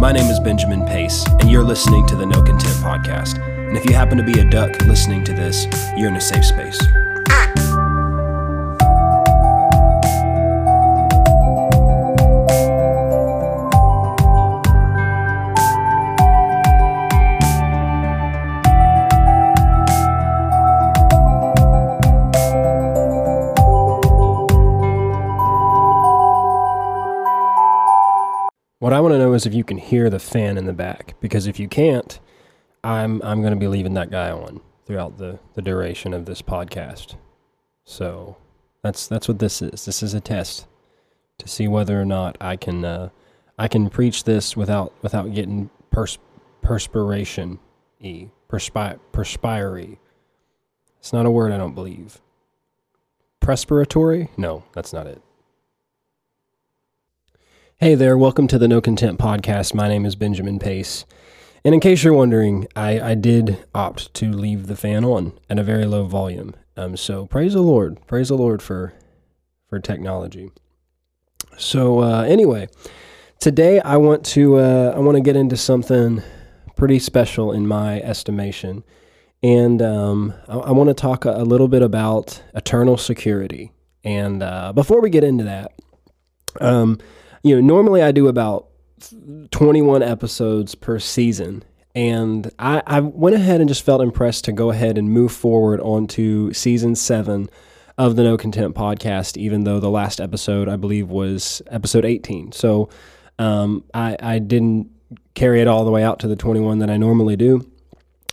My name is Benjamin Pace, and you're listening to the No Content Podcast. And if you happen to be a duck listening to this, you're in a safe space. If you can hear the fan in the back, because if you can't, I'm I'm going to be leaving that guy on throughout the, the duration of this podcast. So that's that's what this is. This is a test to see whether or not I can uh, I can preach this without without getting pers- perspiration e perspi- perspire. It's not a word I don't believe. Respiratory? No, that's not it. Hey there, welcome to the No Content Podcast. My name is Benjamin Pace. And in case you're wondering, I, I did opt to leave the fan on at a very low volume. Um, so praise the Lord. Praise the Lord for for technology. So uh, anyway, today I want to uh, I want to get into something pretty special in my estimation, and um, I, I want to talk a, a little bit about eternal security. And uh, before we get into that, um, you know, normally I do about 21 episodes per season. And I, I went ahead and just felt impressed to go ahead and move forward onto season seven of the No Content podcast, even though the last episode, I believe, was episode 18. So um, I, I didn't carry it all the way out to the 21 that I normally do.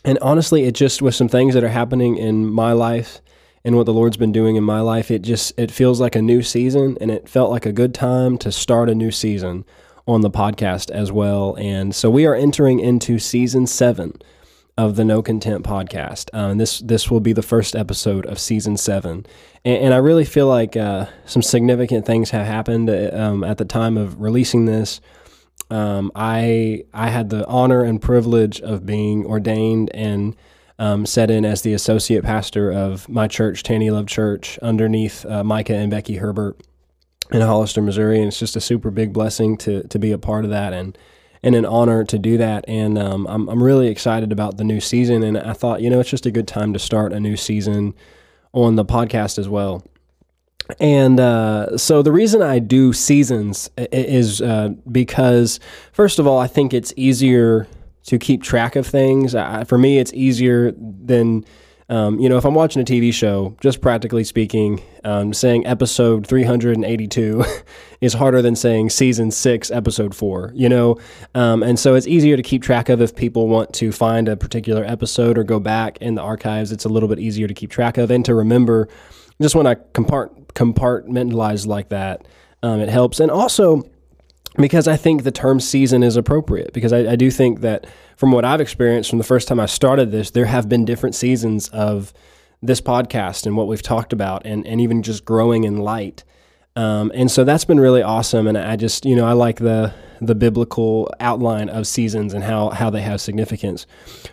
And honestly, it just was some things that are happening in my life and what the Lord's been doing in my life, it just it feels like a new season and it felt like a good time to start a new season on the podcast as well. And so we are entering into season seven of the No Content podcast. Uh, and this this will be the first episode of season seven. And, and I really feel like uh, some significant things have happened uh, um, at the time of releasing this. Um, I I had the honor and privilege of being ordained and um, set in as the associate pastor of my church, Tanny Love Church, underneath uh, Micah and Becky Herbert in Hollister, Missouri, and it's just a super big blessing to to be a part of that and and an honor to do that. And um, I'm I'm really excited about the new season. And I thought, you know, it's just a good time to start a new season on the podcast as well. And uh, so the reason I do seasons is uh, because, first of all, I think it's easier to keep track of things. I, for me, it's easier than um, you know, if I'm watching a TV show, just practically speaking, um, saying episode 382 is harder than saying season six, episode four, you know? Um, and so it's easier to keep track of if people want to find a particular episode or go back in the archives. It's a little bit easier to keep track of and to remember. Just when I compart- compartmentalize like that, um, it helps. And also, because I think the term season is appropriate, because I, I do think that from what I've experienced from the first time I started this, there have been different seasons of this podcast and what we've talked about, and, and even just growing in light. Um, and so that's been really awesome. And I just, you know, I like the the biblical outline of seasons and how how they have significance.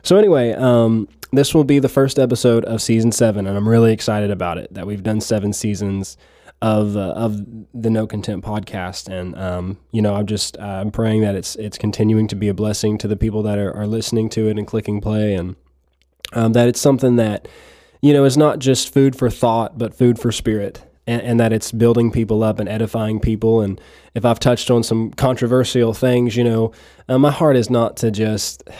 So anyway, um, this will be the first episode of season seven, and I'm really excited about it. That we've done seven seasons of uh, of the No Content podcast, and um, you know, I'm just uh, I'm praying that it's it's continuing to be a blessing to the people that are, are listening to it and clicking play, and um, that it's something that you know is not just food for thought, but food for spirit. And, and, that it's building people up and edifying people. And if I've touched on some controversial things, you know, uh, my heart is not to just,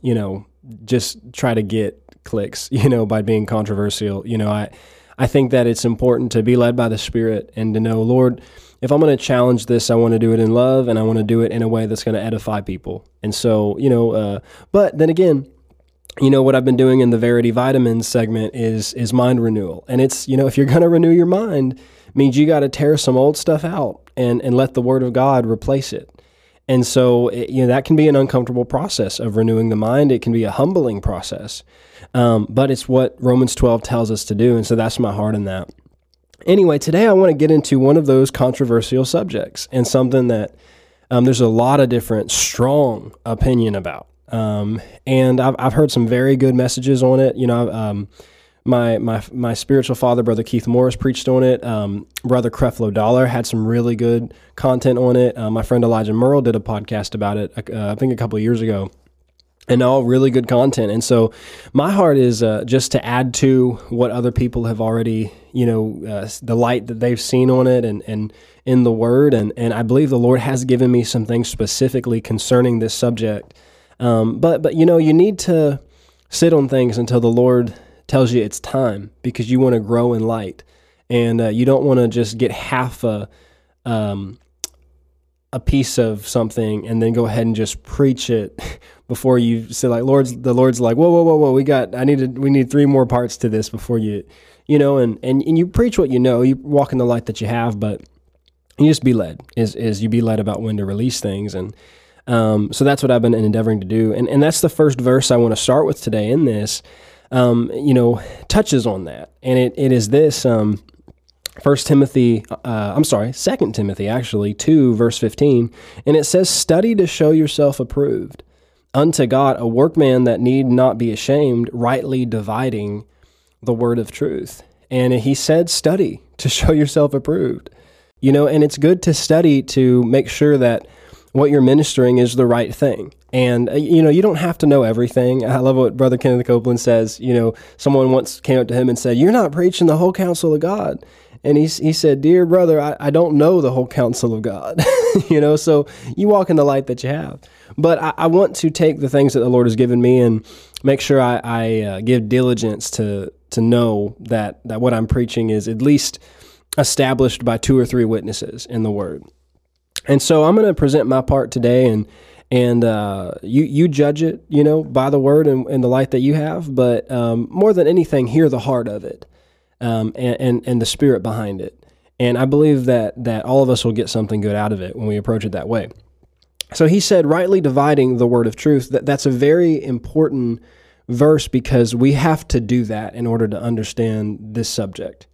you know, just try to get clicks, you know, by being controversial. You know, I I think that it's important to be led by the Spirit and to know, Lord, if I'm going to challenge this, I want to do it in love and I want to do it in a way that's going to edify people. And so, you know, uh, but then again, you know what I've been doing in the Verity Vitamins segment is is mind renewal, and it's you know if you're going to renew your mind, means you got to tear some old stuff out and and let the Word of God replace it. And so, it, you know, that can be an uncomfortable process of renewing the mind. It can be a humbling process. Um, but it's what Romans 12 tells us to do. And so that's my heart in that. Anyway, today I want to get into one of those controversial subjects and something that um, there's a lot of different strong opinion about. Um, and I've, I've heard some very good messages on it. You know, um, my my my spiritual father, brother Keith Moore's, preached on it. Um, brother Creflo Dollar had some really good content on it. Uh, my friend Elijah Merle did a podcast about it. Uh, I think a couple years ago and all really good content. And so my heart is uh, just to add to what other people have already, you know, uh, the light that they've seen on it and, and in the word. And, and I believe the Lord has given me some things specifically concerning this subject. Um, but, but, you know, you need to sit on things until the Lord tells you it's time because you want to grow in light. And uh, you don't want to just get half a, um, a piece of something and then go ahead and just preach it before you say like Lord's the Lord's like whoa whoa whoa whoa we got I needed we need three more parts to this before you you know and and, and you preach what you know you walk in the light that you have but you just be led is is you be led about when to release things and um, so that's what I've been endeavoring to do and and that's the first verse I want to start with today in this um, you know touches on that and it, it is this um, First Timothy, uh, I'm sorry, Second Timothy actually, 2, verse 15, and it says, Study to show yourself approved unto God, a workman that need not be ashamed, rightly dividing the word of truth. And he said, Study to show yourself approved. You know, and it's good to study to make sure that what you're ministering is the right thing. And, uh, you know, you don't have to know everything. I love what Brother Kenneth Copeland says. You know, someone once came up to him and said, You're not preaching the whole counsel of God. And he, he said, Dear brother, I, I don't know the whole counsel of God. you know, so you walk in the light that you have. But I, I, want to take the things that the Lord has given me and make sure I, I uh, give diligence to, to know that, that what I'm preaching is at least established by two or three witnesses in the Word. And so I'm going to present my part today and and uh, you you judge it, you know, by the word and, and the light that you have. But um, more than anything, hear the heart of it um, and, and, and the spirit behind it. And I believe that that all of us will get something good out of it when we approach it that way. So he said, rightly dividing the word of truth. That that's a very important verse because we have to do that in order to understand this subject.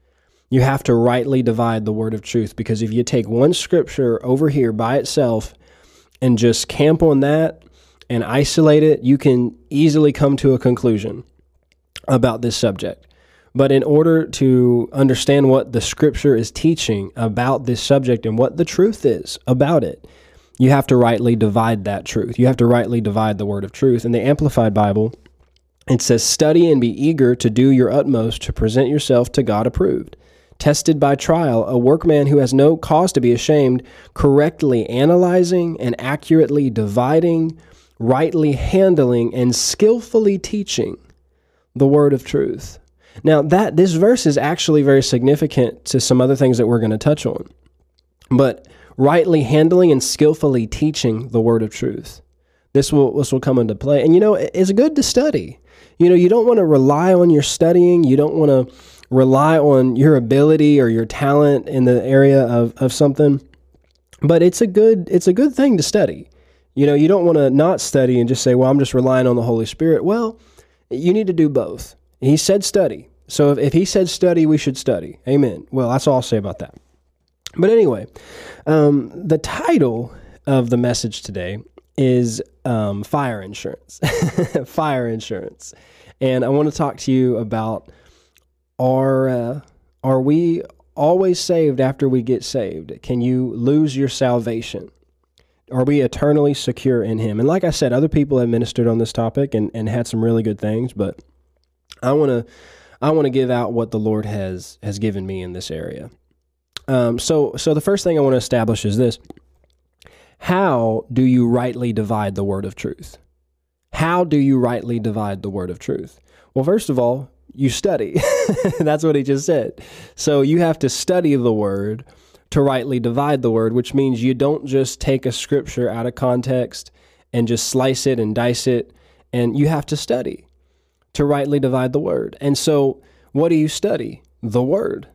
You have to rightly divide the word of truth because if you take one scripture over here by itself and just camp on that and isolate it, you can easily come to a conclusion about this subject. But in order to understand what the scripture is teaching about this subject and what the truth is about it, you have to rightly divide that truth. You have to rightly divide the word of truth. In the Amplified Bible, it says, Study and be eager to do your utmost to present yourself to God approved. Tested by trial, a workman who has no cause to be ashamed, correctly analyzing and accurately dividing, rightly handling, and skillfully teaching the word of truth. Now, that this verse is actually very significant to some other things that we're going to touch on. But rightly handling and skillfully teaching the word of truth. This will this will come into play. And you know, it's good to study. You know, you don't want to rely on your studying. You don't want to rely on your ability or your talent in the area of, of something. But it's a good it's a good thing to study. You know, you don't want to not study and just say, "Well, I'm just relying on the Holy Spirit." Well, you need to do both. He said study. So if, if he said study, we should study. Amen. Well, that's all I'll say about that. But anyway, um, the title of the message today is um, fire insurance. fire insurance. And I want to talk to you about are, uh, are we always saved after we get saved? Can you lose your salvation? Are we eternally secure in Him? And like I said, other people have ministered on this topic and, and had some really good things, but I want to I want to give out what the Lord has has given me in this area. Um, so so the first thing I want to establish is this: How do you rightly divide the word of truth? How do you rightly divide the word of truth? Well, first of all, you study. That's what he just said. So you have to study the word to rightly divide the word, which means you don't just take a scripture out of context and just slice it and dice it, and you have to study to rightly divide the word. And so, what do you study? The word.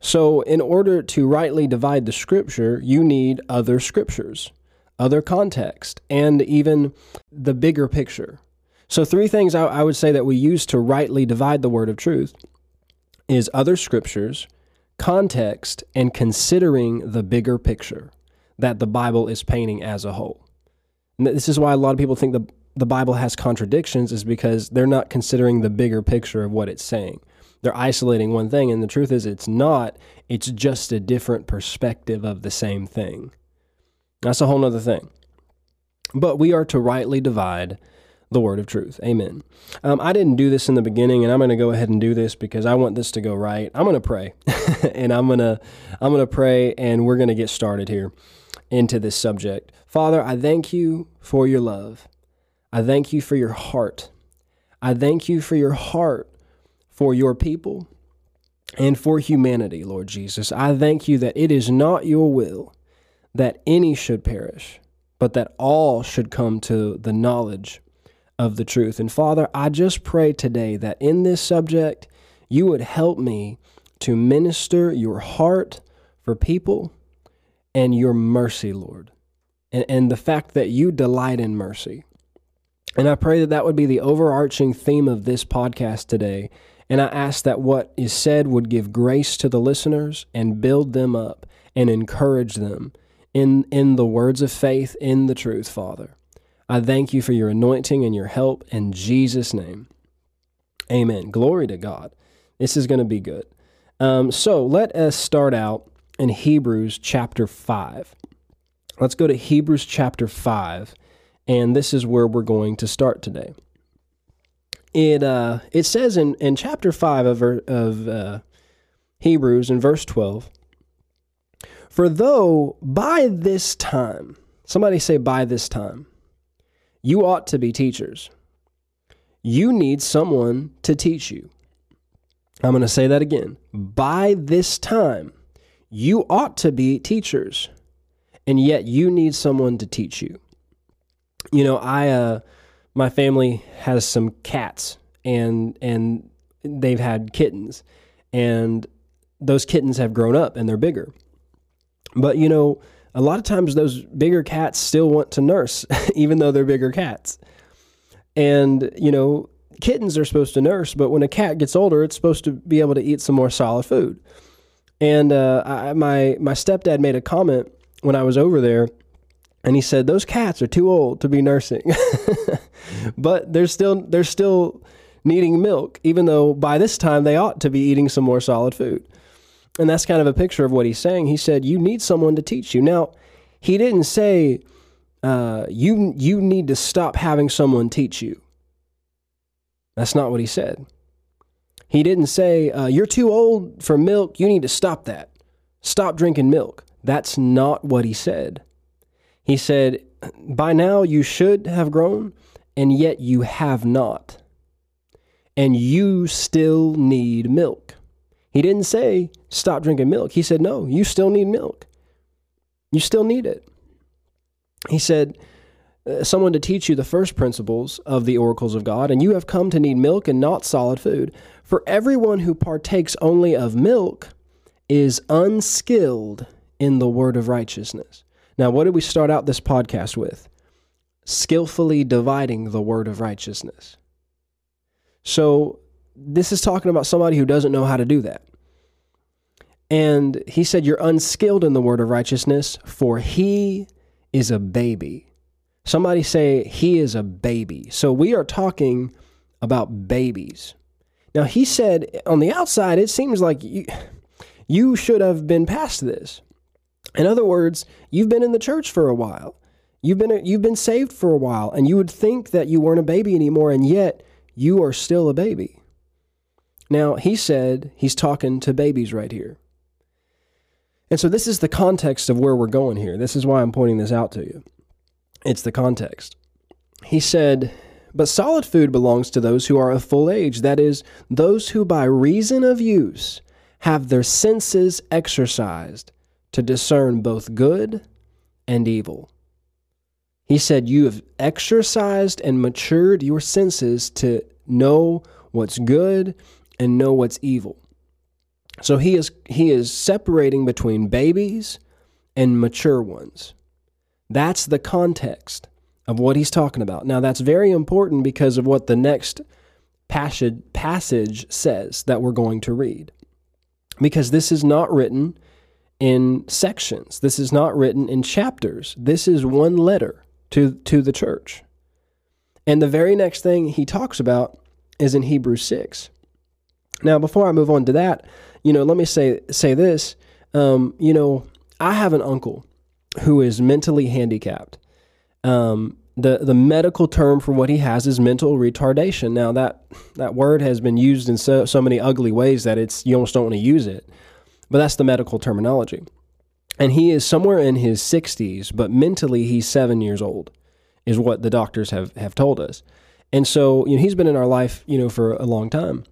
So, in order to rightly divide the scripture, you need other scriptures, other context, and even the bigger picture. So, three things I, I would say that we use to rightly divide the word of truth is other scriptures, context, and considering the bigger picture that the Bible is painting as a whole. And this is why a lot of people think the the Bible has contradictions is because they're not considering the bigger picture of what it's saying. they're isolating one thing. And the truth is, it's not. It's just a different perspective of the same thing. That's a whole other thing. But we are to rightly divide the word of truth. Amen. Um, I didn't do this in the beginning, and I'm going to go ahead and do this because I want this to go right. I'm going to pray, and I'm going to I'm going to pray, and we're going to get started here into this subject. Father, I thank you for your love. I thank you for your heart. I thank you for your heart for your people and for humanity, Lord Jesus. I thank you that it is not your will that any should perish, but that all should come to the knowledge of the truth. And Father, I just pray today that in this subject, you would help me to minister your heart for people and your mercy, Lord, and, and the fact that you delight in mercy. And I pray that that would be the overarching theme of this podcast today. And I ask that what is said would give grace to the listeners and build them up and encourage them in, in the words of faith, in the truth, Father. I thank you for your anointing and your help in Jesus' name. Amen. Glory to God. This is going to be good. Um, so let us start out in Hebrews chapter 5. Let's go to Hebrews chapter 5, and this is where we're going to start today. It, uh, it says in, in chapter 5 of, of uh, Hebrews, in verse 12, For though by this time, somebody say by this time, you ought to be teachers. You need someone to teach you. I'm going to say that again. By this time, you ought to be teachers, and yet you need someone to teach you. You know, I uh my family has some cats and and they've had kittens and those kittens have grown up and they're bigger. But you know, a lot of times those bigger cats still want to nurse, even though they're bigger cats. And, you know, kittens are supposed to nurse, but when a cat gets older, it's supposed to be able to eat some more solid food. And uh, I, my my stepdad made a comment when I was over there, and he said those cats are too old to be nursing, but they're still they're still needing milk, even though by this time they ought to be eating some more solid food. And that's kind of a picture of what he's saying. He said, You need someone to teach you. Now, he didn't say, uh, you, you need to stop having someone teach you. That's not what he said. He didn't say, uh, You're too old for milk. You need to stop that. Stop drinking milk. That's not what he said. He said, By now you should have grown, and yet you have not. And you still need milk. He didn't say, stop drinking milk. He said, no, you still need milk. You still need it. He said, uh, someone to teach you the first principles of the oracles of God, and you have come to need milk and not solid food. For everyone who partakes only of milk is unskilled in the word of righteousness. Now, what did we start out this podcast with? Skillfully dividing the word of righteousness. So, this is talking about somebody who doesn't know how to do that. And he said, You're unskilled in the word of righteousness, for he is a baby. Somebody say, He is a baby. So we are talking about babies. Now, he said, on the outside, it seems like you, you should have been past this. In other words, you've been in the church for a while. You've been, you've been saved for a while, and you would think that you weren't a baby anymore, and yet you are still a baby. Now, he said he's talking to babies right here. And so this is the context of where we're going here. This is why I'm pointing this out to you. It's the context. He said, But solid food belongs to those who are of full age, that is, those who by reason of use have their senses exercised to discern both good and evil. He said, You have exercised and matured your senses to know what's good and know what's evil. So he is he is separating between babies and mature ones. That's the context of what he's talking about. Now that's very important because of what the next passage passage says that we're going to read. Because this is not written in sections. This is not written in chapters. This is one letter to to the church. And the very next thing he talks about is in Hebrews 6. Now, before I move on to that, you know, let me say say this. Um, you know, I have an uncle who is mentally handicapped. Um, the the medical term for what he has is mental retardation. Now that that word has been used in so so many ugly ways that it's you almost don't want to use it. But that's the medical terminology. And he is somewhere in his 60s, but mentally he's 7 years old is what the doctors have have told us. And so, you know, he's been in our life, you know, for a long time.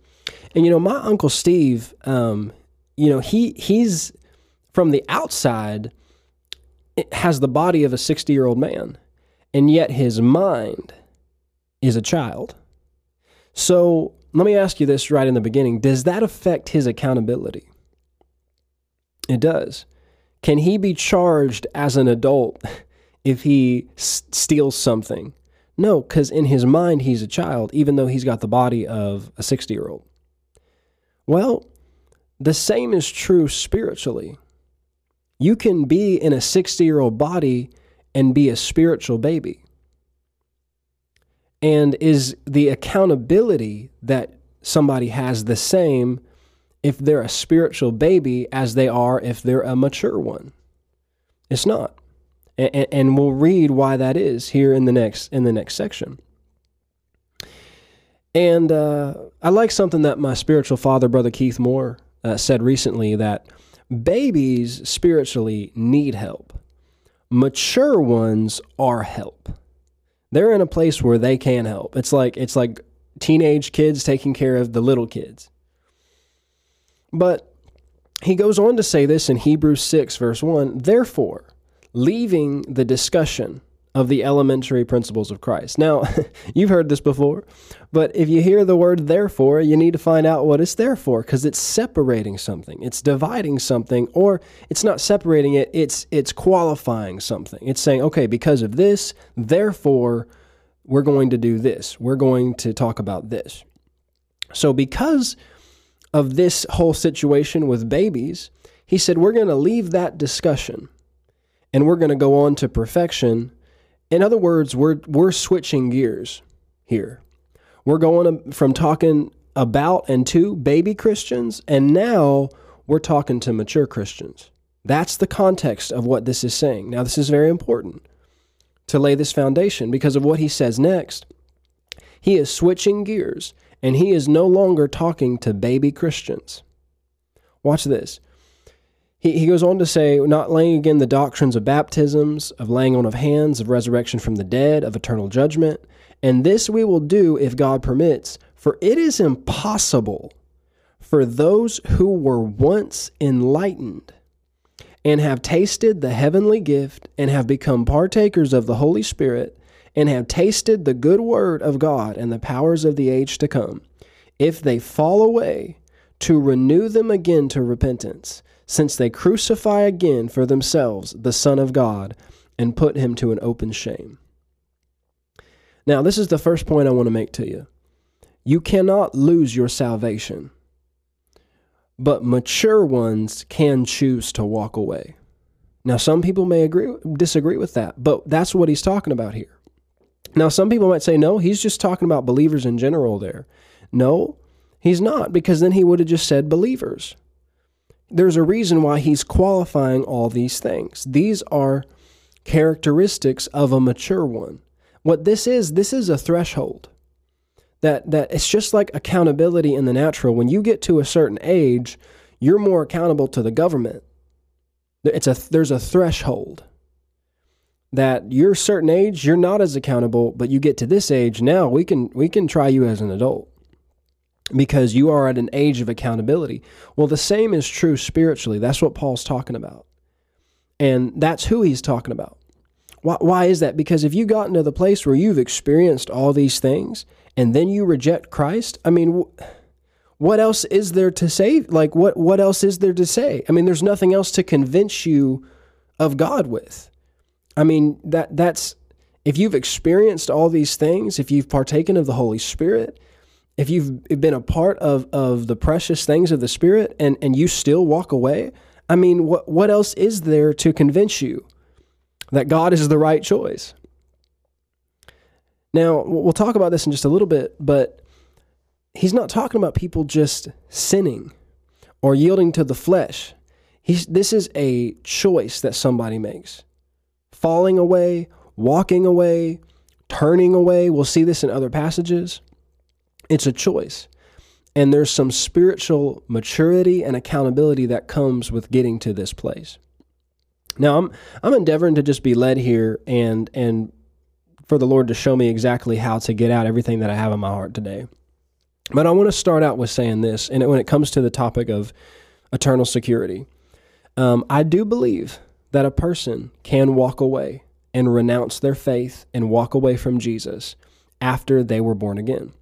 And you know, my uncle Steve, um, you know, he he's from the outside has the body of a 60 year old man and yet his mind is a child. So let me ask you this right in the beginning Does that affect his accountability? It does. Can he be charged as an adult if he s- steals something? No, because in his mind, he's a child, even though he's got the body of a 60 year old. Well, the same is true spiritually. You can be in a 60 year old body and be a spiritual baby? And is the accountability that somebody has the same if they're a spiritual baby as they are if they're a mature one? It's not. And, we'll read why that is here in the next in the next section. And uh, I like something that my spiritual father, Brother Keith Moore, uh, said recently that babies spiritually need help mature ones are help. They're in a place where they can help. It's like it's like teenage kids taking care of the little kids. But he goes on to say this in Hebrews 6 verse 1, therefore, leaving the discussion of the elementary principles of Christ. Now, you've heard this before, but if you hear the word therefore, you need to find out what it's there for because it's separating something. It's dividing something or it's not separating it, it's it's qualifying something. It's saying, okay, because of this, therefore we're going to do this. We're going to talk about this. So because of this whole situation with babies, he said we're going to leave that discussion and we're going to go on to perfection in other words, we're we're switching gears here. We're going from talking about and to baby Christians, and now we're talking to mature Christians. That's the context of what this is saying. Now, this is very important to lay this foundation because of what he says next. He is switching gears and he is no longer talking to baby Christians. Watch this. He, he goes on to say, not laying again the doctrines of baptisms, of laying on of hands, of resurrection from the dead, of eternal judgment. And this we will do if God permits, for it is impossible for those who were once enlightened and have tasted the heavenly gift and have become partakers of the Holy Spirit and have tasted the good word of God and the powers of the age to come, if they fall away, to renew them again to repentance since they crucify again for themselves the Son of God and put him to an open shame. Now, this is the first point I want to make to you. You cannot lose your salvation, but mature ones can choose to walk away. Now, some people may agree, disagree with that, but that's what he's talking about here. Now, some people might say, no, he's just talking about believers in general there. No, he's not, because then he would have just said believers there's a reason why he's qualifying all these things. These are characteristics of a mature one. What this is, this is a threshold. That that it's just like accountability in the natural. When you get to a certain age, you're more accountable to the government. It's a there's a threshold that you're a certain age, you're not as accountable, but you get to this age, now we can we can try you as an adult because you are at an age of accountability. Well, the same is true spiritually. That's what Paul's talking about. And that's who he's talking about. Why, why is that? Because if you got into the place where you've experienced all these things and then you reject Christ, I mean, what else is there to say? Like, what, what else is there to say? I mean, there's nothing else to convince you of God with. I mean, that that's if you've experienced all these things, if you've partaken of the Holy Spirit, if you've been a part of, of the precious things of the Spirit and, and you still walk away, I mean, what, what else is there to convince you that God is the right choice? Now, we'll talk about this in just a little bit, but he's not talking about people just sinning or yielding to the flesh. He's, this is a choice that somebody makes. Falling away, walking away, turning away. We'll see this in other passages. It's a choice. And there's some spiritual maturity and accountability that comes with getting to this place. Now I'm I'm endeavoring to just be led here and and for the Lord to show me exactly how to get out everything that I have in my heart today. But I want to start out with saying this, and when it comes to the topic of eternal security, um, I do believe that a person can walk away and renounce their faith and walk away from Jesus after they were born again.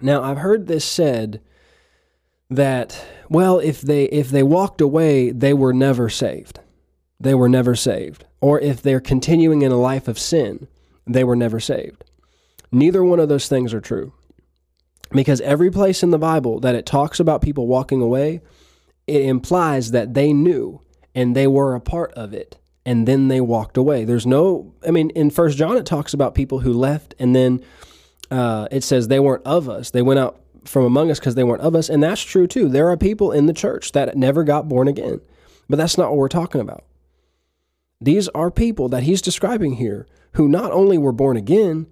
Now, I've heard this said that well, if they if they walked away, they were never saved. They were never saved. Or if they're continuing in a life of sin, they were never saved. Neither one of those things are true. Because every place in the Bible that it talks about people walking away, it implies that they knew and they were a part of it and then they walked away. There's no, I mean, in First John it talks about people who left and then uh, it says they weren't of us. They went out from among us because they weren't of us, and that's true too. There are people in the church that never got born again, but that's not what we're talking about. These are people that he's describing here who not only were born again,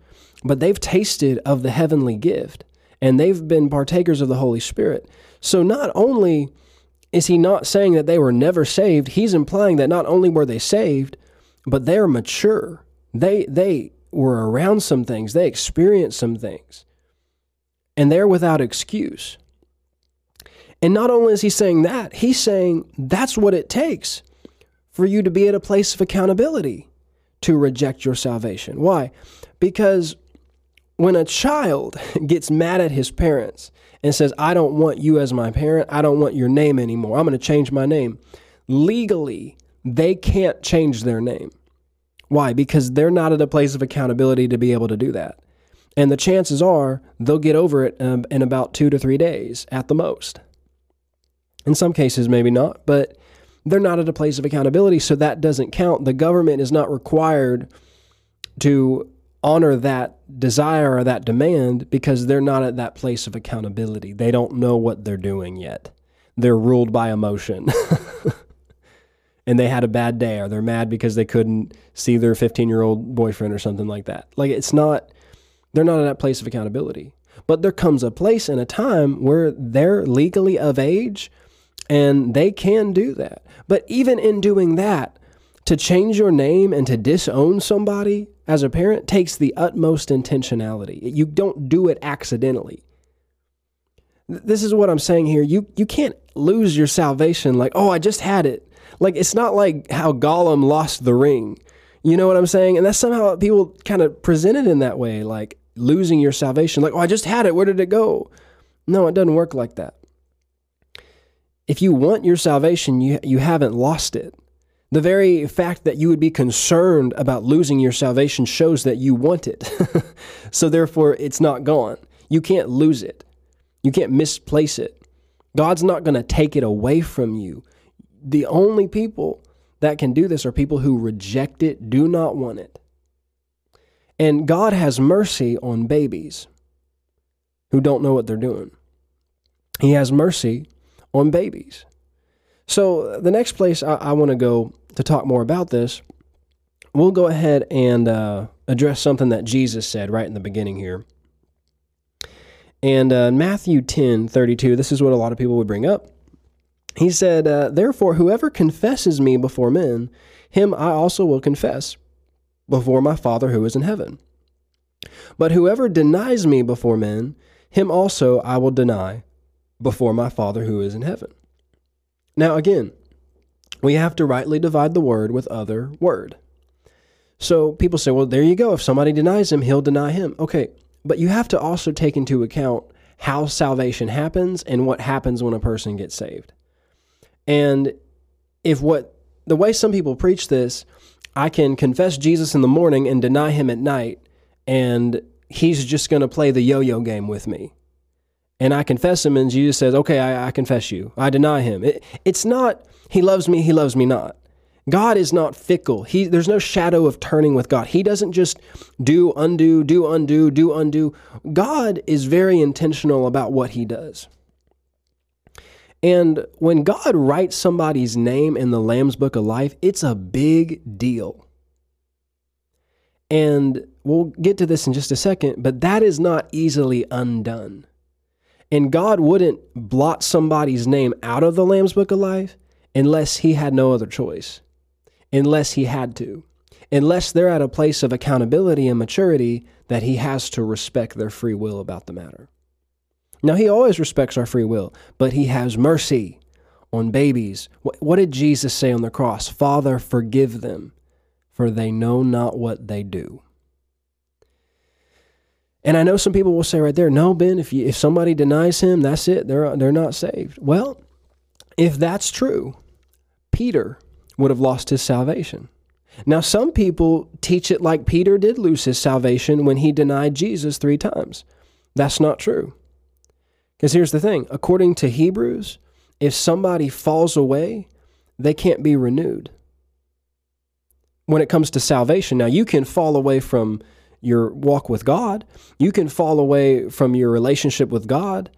but they've tasted of the heavenly gift and they've been partakers of the Holy Spirit. So not only is he not saying that they were never saved, he's implying that not only were they saved, but they're mature. They they were around some things, they experienced some things. And they're without excuse. And not only is he saying that, he's saying that's what it takes for you to be at a place of accountability to reject your salvation. Why? Because when a child gets mad at his parents and says, I don't want you as my parent, I don't want your name anymore, I'm going to change my name, legally, they can't change their name. Why? Because they're not at a place of accountability to be able to do that. And the chances are they'll get over it um, in about two to three days at the most. In some cases, maybe not, but they're not at a place of accountability, so that doesn't count. The government is not required to honor that desire or that demand because they're not at that place of accountability. They don't know what they're doing yet. They're ruled by emotion. and they had a bad day or they're mad because they couldn't see their 15 year old boyfriend or something like that. Like it's not, they're not in that place of accountability. But there comes a place and a time where they're legally of age and they can do that. But even in doing that, to change your name and to disown somebody as a parent takes the utmost intentionality. You don't do it accidentally. This is what I'm saying here. You you can't lose your salvation like, "Oh, I just had it." Like it's not like how Gollum lost the ring. You know what I'm saying? And that's somehow people kind of present it in that way, like losing your salvation. Like, "Oh, I just had it. Where did it go?" No, it doesn't work like that. If you want your salvation, you you haven't lost it. The very fact that you would be concerned about losing your salvation shows that you want it. so therefore, it's not gone. You can't lose it. You can't misplace it. God's not going to take it away from you. The only people that can do this are people who reject it, do not want it. And God has mercy on babies who don't know what they're doing. He has mercy on babies. So, the next place I, I want to go to talk more about this, we'll go ahead and uh, address something that Jesus said right in the beginning here. And uh, Matthew 10 32, this is what a lot of people would bring up. He said, uh, Therefore, whoever confesses me before men, him I also will confess before my Father who is in heaven. But whoever denies me before men, him also I will deny before my Father who is in heaven. Now, again, we have to rightly divide the word with other word. So people say, well, there you go. If somebody denies him, he'll deny him. Okay, but you have to also take into account how salvation happens and what happens when a person gets saved. And if what the way some people preach this, I can confess Jesus in the morning and deny him at night, and he's just going to play the yo yo game with me and I confess him, and Jesus says, Okay, I, I confess you. I deny him. It, it's not, he loves me, he loves me not. God is not fickle. He, there's no shadow of turning with God. He doesn't just do, undo, do, undo, do, undo. God is very intentional about what he does. And when God writes somebody's name in the Lamb's Book of Life, it's a big deal. And we'll get to this in just a second, but that is not easily undone. And God wouldn't blot somebody's name out of the Lamb's Book of Life unless he had no other choice, unless he had to, unless they're at a place of accountability and maturity that he has to respect their free will about the matter. Now, he always respects our free will, but he has mercy on babies. What, did Jesus say on the cross? Father, forgive them, for they know not what they do. And I know some people will say right there, no, Ben, if, you, if somebody denies him, that's it. They're, they're not saved. Well, if that's true, Peter would have lost his salvation. Now, some people teach it like Peter did lose his salvation when he denied Jesus three times. That's not true. Because here's the thing according to Hebrews, if somebody falls away, they can't be renewed. When it comes to salvation, now you can fall away from your walk with God, you can fall away from your relationship with God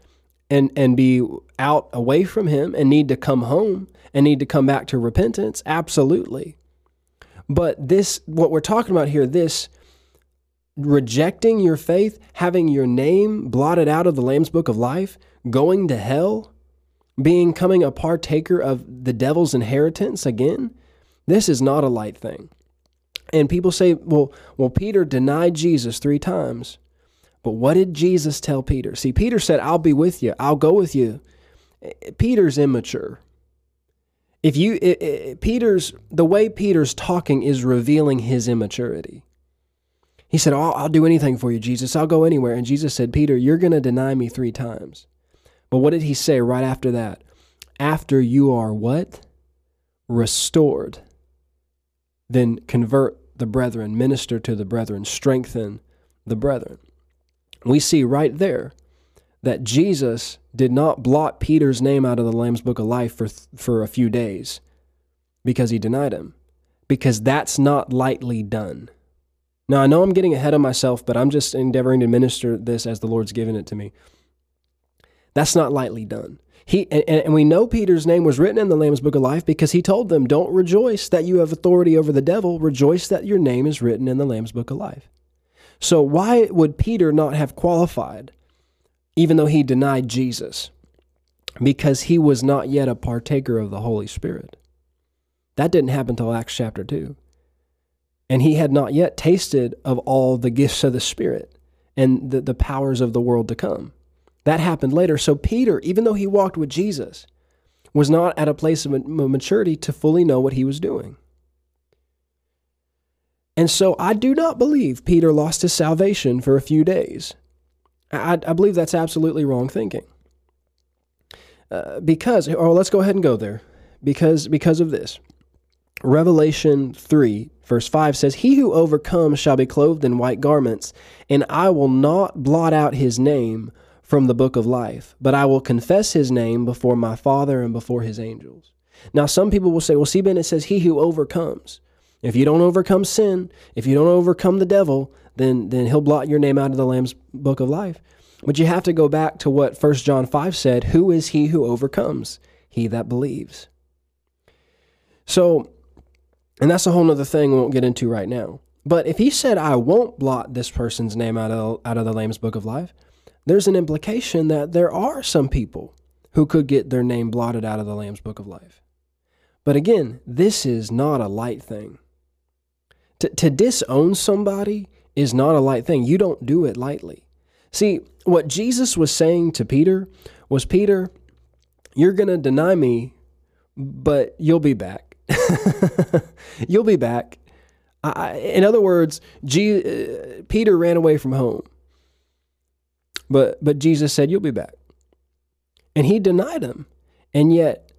and, and be out away from Him and need to come home and need to come back to repentance. Absolutely. But this, what we're talking about here, this rejecting your faith, having your name blotted out of the Lamb's Book of Life, going to hell, being coming a partaker of the devil's inheritance again, this is not a light thing. And people say, well, well, Peter denied Jesus three times. But what did Jesus tell Peter? See, Peter said, I'll be with you, I'll go with you. Peter's immature. If you, it, it, Peter's, the way Peter's talking is revealing his immaturity. He said, oh, I'll do anything for you, Jesus. I'll go anywhere. And Jesus said, Peter, you're going to deny me three times. But what did he say right after that? After you are what? Restored. Then convert the brethren, minister to the brethren, strengthen the brethren. We see right there that Jesus did not blot Peter's name out of the Lamb's Book of Life for, for a few days because he denied him, because that's not lightly done. Now, I know I'm getting ahead of myself, but I'm just endeavoring to minister this as the Lord's given it to me. That's not lightly done. He and, and, we know Peter's name was written in the Lamb's Book of Life because he told them, "Don't rejoice that you have authority over the devil. Rejoice that your name is written in the Lamb's Book of Life." So why would Peter not have qualified, even though he denied Jesus? Because he was not yet a partaker of the Holy Spirit. That didn't happen until Acts chapter two and he had not yet tasted of all the gifts of the Spirit and the, the powers of the world to come. That happened later. So Peter, even though he walked with Jesus, was not at a place of maturity to fully know what he was doing. And so I do not believe Peter lost his salvation for a few days. I, I believe that's absolutely wrong thinking. Uh, because, or let's go ahead and go there. Because, because of this. Revelation 3, verse 5 says, He who overcomes shall be clothed in white garments, and I will not blot out his name from the book of life, but I will confess his name before my Father and before his angels. Now, some people will say, Well, see, Ben, it says, He who overcomes. If you don't overcome sin, if you don't overcome the devil, then, then he'll blot your name out of the Lamb's book of life. But you have to go back to what 1 John 5 said Who is he who overcomes? He that believes. So, and that's a whole other thing we won't get into right now. But if he said, I won't blot this person's name out of, out of the Lamb's Book of Life, there's an implication that there are some people who could get their name blotted out of the Lamb's Book of Life. But again, this is not a light thing. To, to disown somebody is not a light thing. You don't do it lightly. See, what Jesus was saying to Peter was Peter, you're going to deny me, but you'll be back. You'll be back. I, in other words, G, uh, Peter ran away from home. But, but Jesus said, You'll be back. And he denied him. And yet,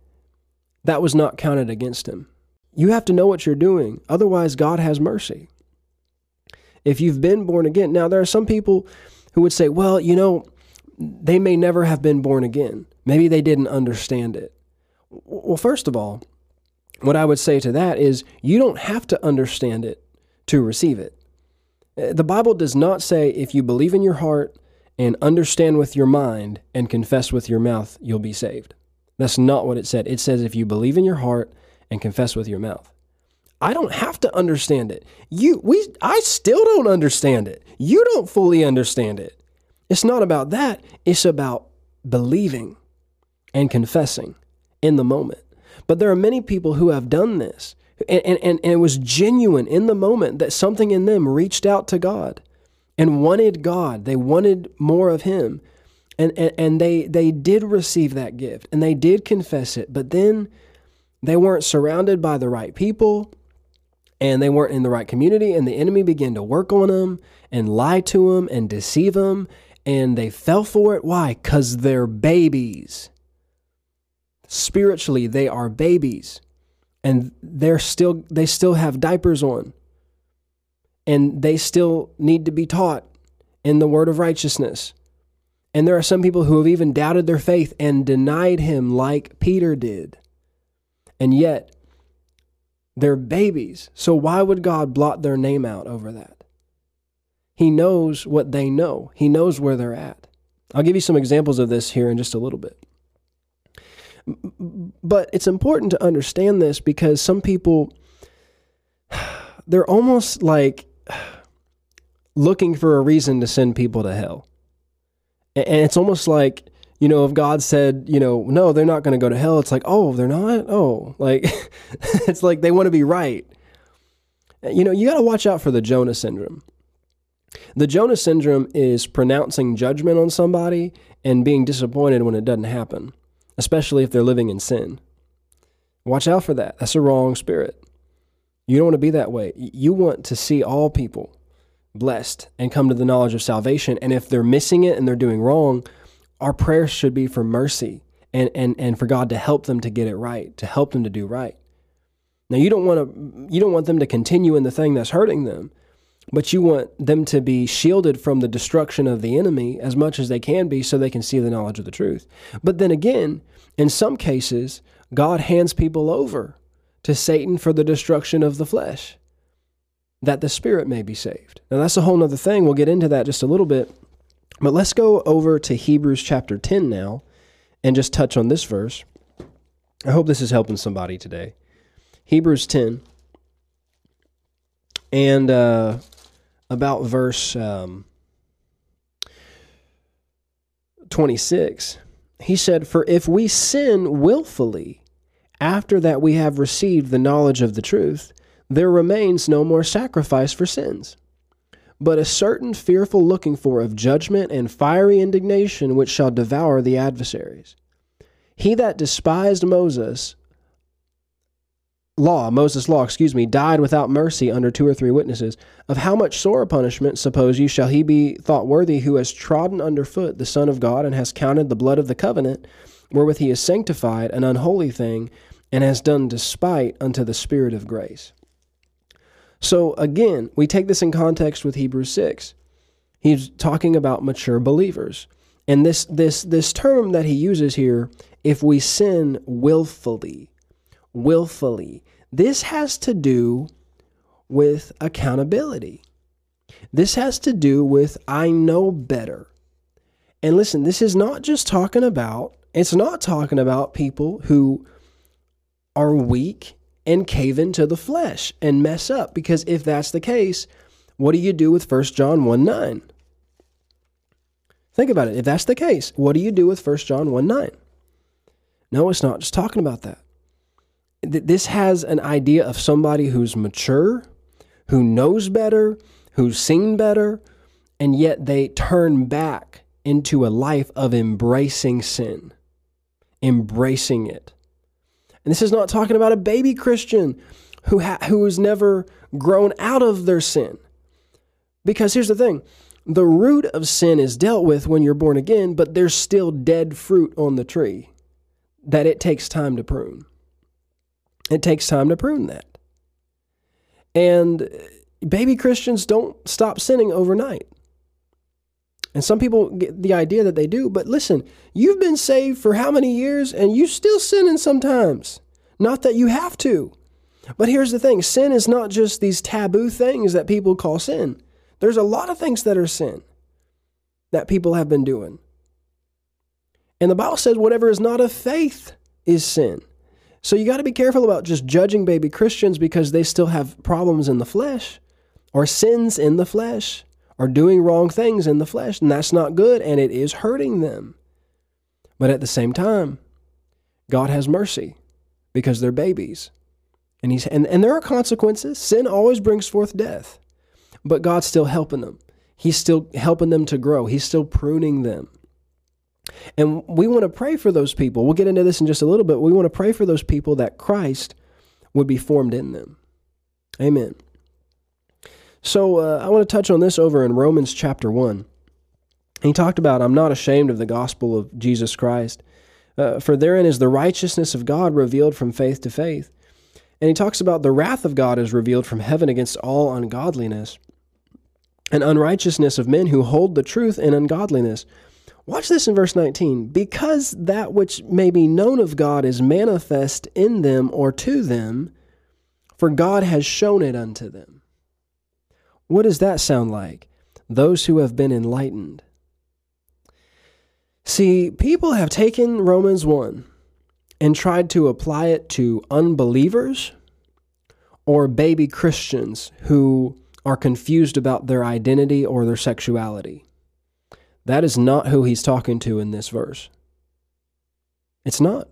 that was not counted against him. You have to know what you're doing. Otherwise, God has mercy. If you've been born again, now there are some people who would say, Well, you know, they may never have been born again. Maybe they didn't understand it. Well, first of all, what I would say to that is you don't have to understand it to receive it. Uh, the Bible does not say if you believe in your heart and understand with your mind and confess with your mouth, you'll be saved. That's not what it said. It says if you believe in your heart and confess with your mouth. I don't have to understand it. You we I still don't understand it. You don't fully understand it. It's not about that. It's about believing and confessing in the moment. But there are many people who have done this. And, and, and it was genuine in the moment that something in them reached out to God and wanted God. They wanted more of Him. And, and, and they, they did receive that gift and they did confess it. But then they weren't surrounded by the right people and they weren't in the right community and the enemy began to work on them and lie to them and deceive them and they fell for it why cuz they're babies spiritually they are babies and they're still they still have diapers on and they still need to be taught in the word of righteousness and there are some people who have even doubted their faith and denied him like Peter did and yet they're babies. So why would God blot their name out over that? He knows what they know, He knows where they're at. I'll give you some examples of this here in just a little bit. But it's important to understand this because some people, they're almost like looking for a reason to send people to hell. And it's almost like you know, if God said, you know, no, they're not going to go to hell, it's like, oh, they're not? Oh, like, it's like they want to be right. Uh, you know, you got to watch out for the Jonah syndrome. The Jonah syndrome is pronouncing judgment on somebody and being disappointed when it doesn't happen, especially if they're living in sin. Watch out for that. That's a wrong spirit. You don't want to be that way. You want to see all people blessed and come to the knowledge of salvation. And if they're missing it and they're doing wrong, our prayers should be for mercy and, and, and for God to help them to get it right, to help them to do right. Now you don't want to you don't want them to continue in the thing that's hurting them, but you want them to be shielded from the destruction of the enemy as much as they can be so they can see the knowledge of the truth. But then again, in some cases, God hands people over to Satan for the destruction of the flesh, that the spirit may be saved. Now that's a whole other thing. We'll get into that just a little bit. But let's go over to Hebrews chapter 10 now and just touch on this verse. I hope this is helping somebody today. Hebrews 10 and uh, about verse um, 26. He said, For if we sin willfully after that we have received the knowledge of the truth, there remains no more sacrifice for sins but a certain fearful looking for of judgment and fiery indignation which shall devour the adversaries. He that despised Moses law, Moses' law, excuse me, died without mercy under two or three witnesses. Of how much sore punishment, suppose you, shall he be thought worthy who has trodden under foot the Son of God and has counted the blood of the covenant, wherewith he is sanctified, an unholy thing, and has done despite unto the Spirit of grace? So again, we take this in context with Hebrews 6. He's talking about mature believers. And this this this term that he uses here, if we sin willfully, willfully, this has to do with accountability. This has to do with I know better. And listen, this is not just talking about it's not talking about people who are weak and cave into the flesh and mess up. Because if that's the case, what do you do with 1 John 1 9? Think about it. If that's the case, what do you do with 1 John 1 9? No, it's not just talking about that. This has an idea of somebody who's mature, who knows better, who's seen better, and yet they turn back into a life of embracing sin, embracing it. And this is not talking about a baby Christian who, ha- who has never grown out of their sin. Because here's the thing the root of sin is dealt with when you're born again, but there's still dead fruit on the tree that it takes time to prune. It takes time to prune that. And baby Christians don't stop sinning overnight. And some people get the idea that they do, but listen, you've been saved for how many years and you still sinning sometimes. Not that you have to. But here's the thing sin is not just these taboo things that people call sin. There's a lot of things that are sin that people have been doing. And the Bible says whatever is not of faith is sin. So you got to be careful about just judging baby Christians because they still have problems in the flesh or sins in the flesh or doing wrong things in the flesh. And that's not good and it is hurting them. But at the same time, God has mercy because they're babies. And, he's, and, and there are consequences. Sin always brings forth death, but God's still helping them. He's still helping them to grow, He's still pruning them. And we want to pray for those people. We'll get into this in just a little bit. We want to pray for those people that Christ would be formed in them. Amen. So uh, I want to touch on this over in Romans chapter 1. He talked about, I'm not ashamed of the gospel of Jesus Christ, uh, for therein is the righteousness of God revealed from faith to faith. And he talks about the wrath of God is revealed from heaven against all ungodliness and unrighteousness of men who hold the truth in ungodliness. Watch this in verse 19. Because that which may be known of God is manifest in them or to them, for God has shown it unto them. What does that sound like? Those who have been enlightened. See, people have taken Romans 1 and tried to apply it to unbelievers or baby Christians who are confused about their identity or their sexuality. That is not who he's talking to in this verse. It's not.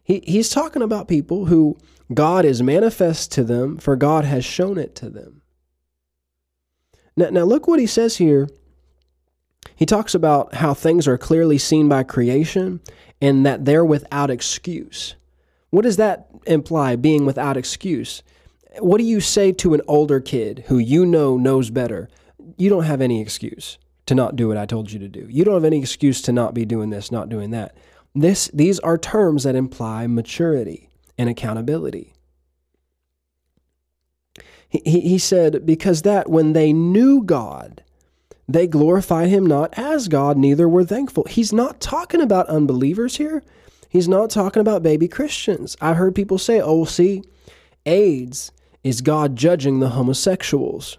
He, he's talking about people who God is manifest to them, for God has shown it to them. Now, now look what he says here. He talks about how things are clearly seen by creation and that they're without excuse. What does that imply, being without excuse? What do you say to an older kid who you know knows better? You don't have any excuse to not do what I told you to do. You don't have any excuse to not be doing this, not doing that. This, these are terms that imply maturity and accountability. He, he, said, Because that when they knew God, they glorified him not as God, neither were thankful. He's not talking about unbelievers here. He's not talking about baby Christians. I've heard people say, oh, see, AIDS is God judging the homosexuals.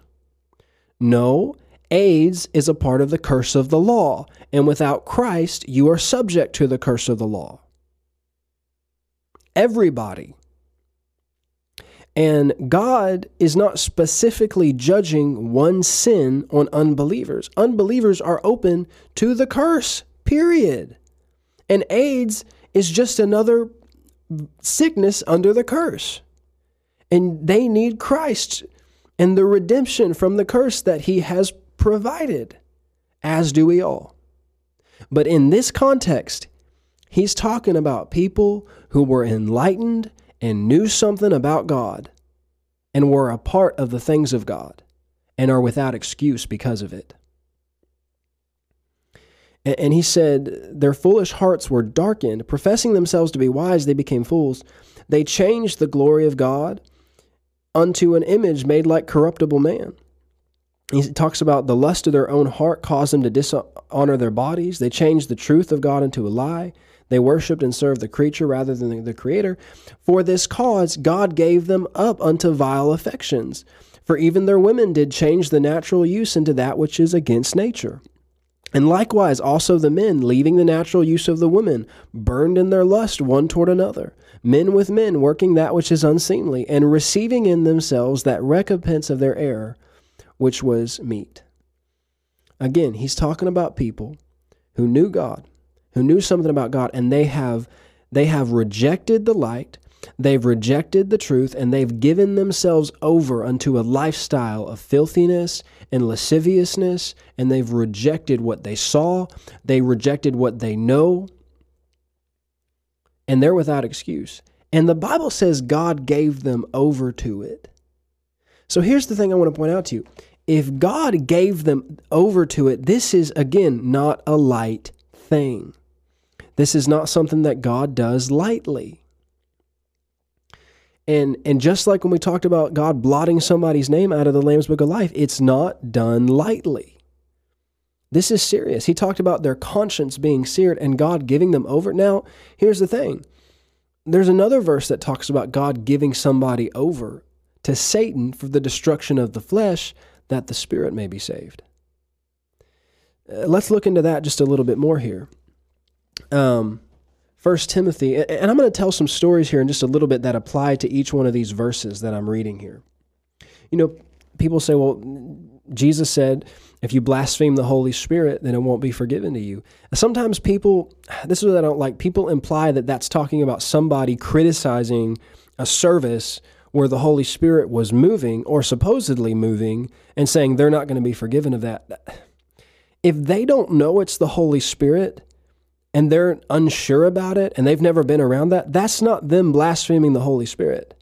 No, AIDS is a part of the curse of the law, and without Christ, you are subject to the curse of the law. Everybody and God is not specifically judging one sin on unbelievers. Unbelievers are open to the curse, period. And AIDS is just another sickness under the curse. And they need Christ and the redemption from the curse that He has provided, as do we all. But in this context, He's talking about people who were enlightened and knew something about God and were a part of the things of God and are without excuse because of it. And he said, Their foolish hearts were darkened. Professing themselves to be wise, they became fools. They changed the glory of God unto an image made like corruptible man. He talks about the lust of their own heart caused them to dishonor their bodies. They changed the truth of God into a lie. They worshiped and served the creature rather than the Creator. For this cause, God gave them up unto vile affections. For even their women did change the natural use into that which is against nature. And likewise, also the men, leaving the natural use of the women, burned in their lust one toward another, men with men, working that which is unseemly, and receiving in themselves that recompense of their error, which was meat. Again, he's talking about people who knew God, who knew something about God and they have they have rejected the light, they've rejected the truth and they've given themselves over unto a lifestyle of filthiness and lasciviousness and they've rejected what they saw, they rejected what they know and they're without excuse. And the Bible says God gave them over to it. So here's the thing I want to point out to you. If God gave them over to it, this is again not a light thing. This is not something that God does lightly. And, and just like when we talked about God blotting somebody's name out of the Lamb's Book of Life, it's not done lightly. This is serious. He talked about their conscience being seared and God giving them over. Now, here's the thing there's another verse that talks about God giving somebody over to Satan for the destruction of the flesh that the spirit may be saved. Uh, let's look into that just a little bit more here. Um, First Timothy, and I'm going to tell some stories here in just a little bit that apply to each one of these verses that I'm reading here. You know, people say, well, Jesus said, if you blaspheme the Holy Spirit, then it won't be forgiven to you. Sometimes people, this is what I don't like, people imply that that's talking about somebody criticizing a service where the Holy Spirit was moving or supposedly moving and saying they're not going to be forgiven of that. If they don't know it's the Holy Spirit, and they're unsure about it and they've never been around that, that's not them blaspheming the Holy Spirit.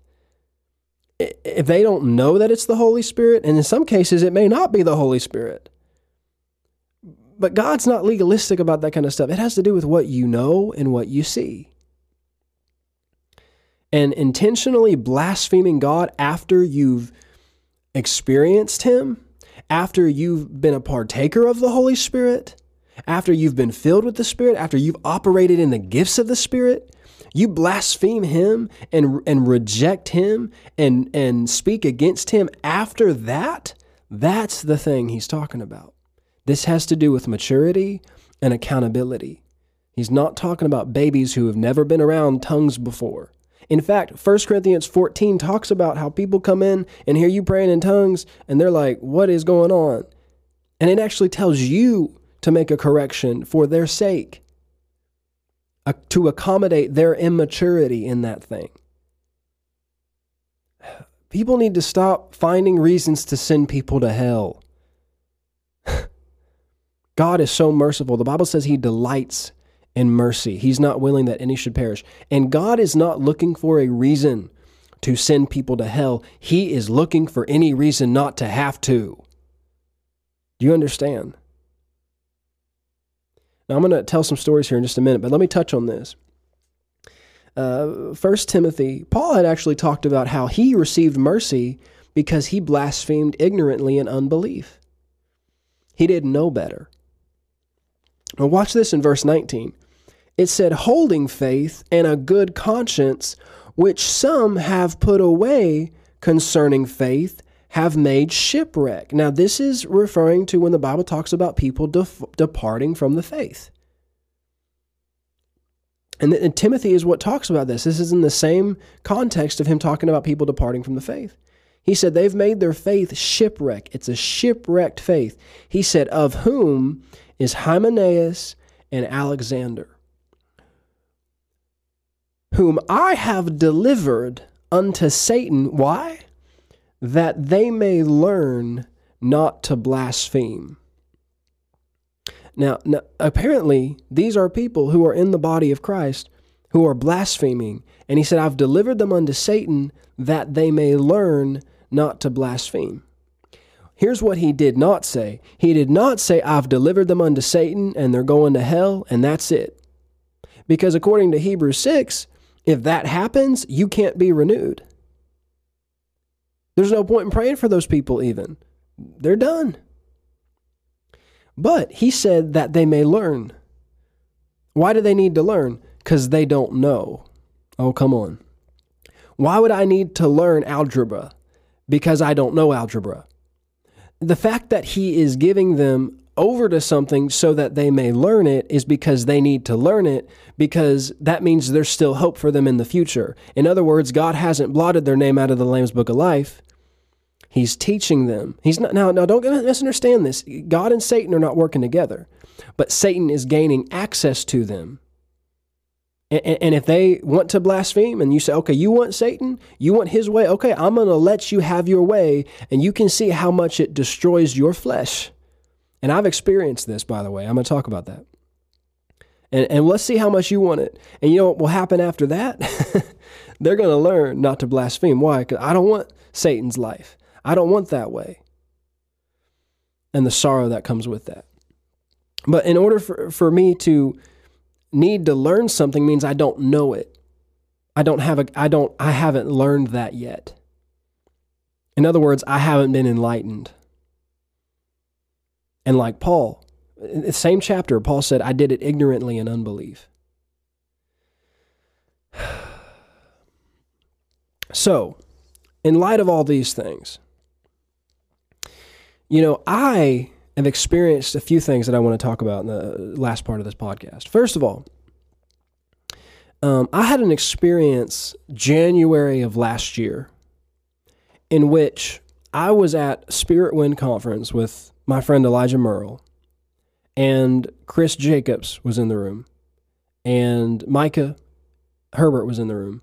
If they don't know that it's the Holy Spirit, and in some cases it may not be the Holy Spirit, but God's not legalistic about that kind of stuff. It has to do with what you know and what you see. And intentionally blaspheming God after you've experienced Him, after you've been a partaker of the Holy Spirit, after you've been filled with the Spirit, after you've operated in the gifts of the Spirit, you blaspheme him and and reject him and and speak against him after that, that's the thing he's talking about. This has to do with maturity and accountability. He's not talking about babies who have never been around tongues before. In fact, 1 Corinthians 14 talks about how people come in and hear you praying in tongues and they're like, What is going on? And it actually tells you to make a correction for their sake, uh, to accommodate their immaturity in that thing. People need to stop finding reasons to send people to hell. God is so merciful. The Bible says he delights in mercy. He's not willing that any should perish. And God is not looking for a reason to send people to hell. He is looking for any reason not to have to. Do you understand? Now, I'm going to tell some stories here in just a minute, but let me touch on this. Uh, First Timothy, Paul had actually talked about how he received mercy because he blasphemed ignorantly in unbelief. He didn't know better. Now, watch this in verse 19. It said, holding faith and a good conscience, which some have put away concerning faith have made shipwreck. Now, this is referring to when the Bible talks about people def- departing from the faith. And, and Timothy is what talks about this. This is in the same context of him talking about people departing from the faith. He said, They've made their faith shipwreck. It's a shipwrecked faith. He said, Of whom is Hymenaeus and Alexander, whom I have delivered unto Satan. Why? that they may learn not to blaspheme. Now, now, apparently, these are people who are in the body of Christ who are blaspheming. And he said, I've delivered them unto Satan that they may learn not to blaspheme. Here's what he did not say. He did not say, I've delivered them unto Satan and they're going to hell, and that's it. Because according to Hebrews 6, if that happens, you can't be renewed. There's no point in praying for those people, even. They're done. But he said that they may learn. Why do they need to learn? Because they don't know. Oh, come on. Why would I need to learn algebra? Because I don't know algebra. The fact that he is giving them over to something so that they may learn it is because they need to learn it because that means there's still hope for them in the future. In other words, God hasn't blotted their name out of the Lamb's Book of Life. He's teaching them. He's not now. Now, don't misunderstand this. God and Satan are not working together, but Satan is gaining access to them. And, and if they want to blaspheme, and you say, "Okay, you want Satan, you want his way. Okay, I'm going to let you have your way," and you can see how much it destroys your flesh. And I've experienced this, by the way. I'm going to talk about that. And, and let's see how much you want it. And you know what will happen after that? They're going to learn not to blaspheme. Why? Because I don't want Satan's life. I don't want that way. And the sorrow that comes with that. But in order for, for me to need to learn something means I don't know it. I don't have a I don't I haven't learned that yet. In other words, I haven't been enlightened. And like Paul, in the same chapter, Paul said, I did it ignorantly in unbelief. So, in light of all these things, you know, I have experienced a few things that I want to talk about in the last part of this podcast. First of all, um, I had an experience January of last year in which I was at Spirit Wind Conference with my friend Elijah Merle, and Chris Jacobs was in the room, and Micah Herbert was in the room,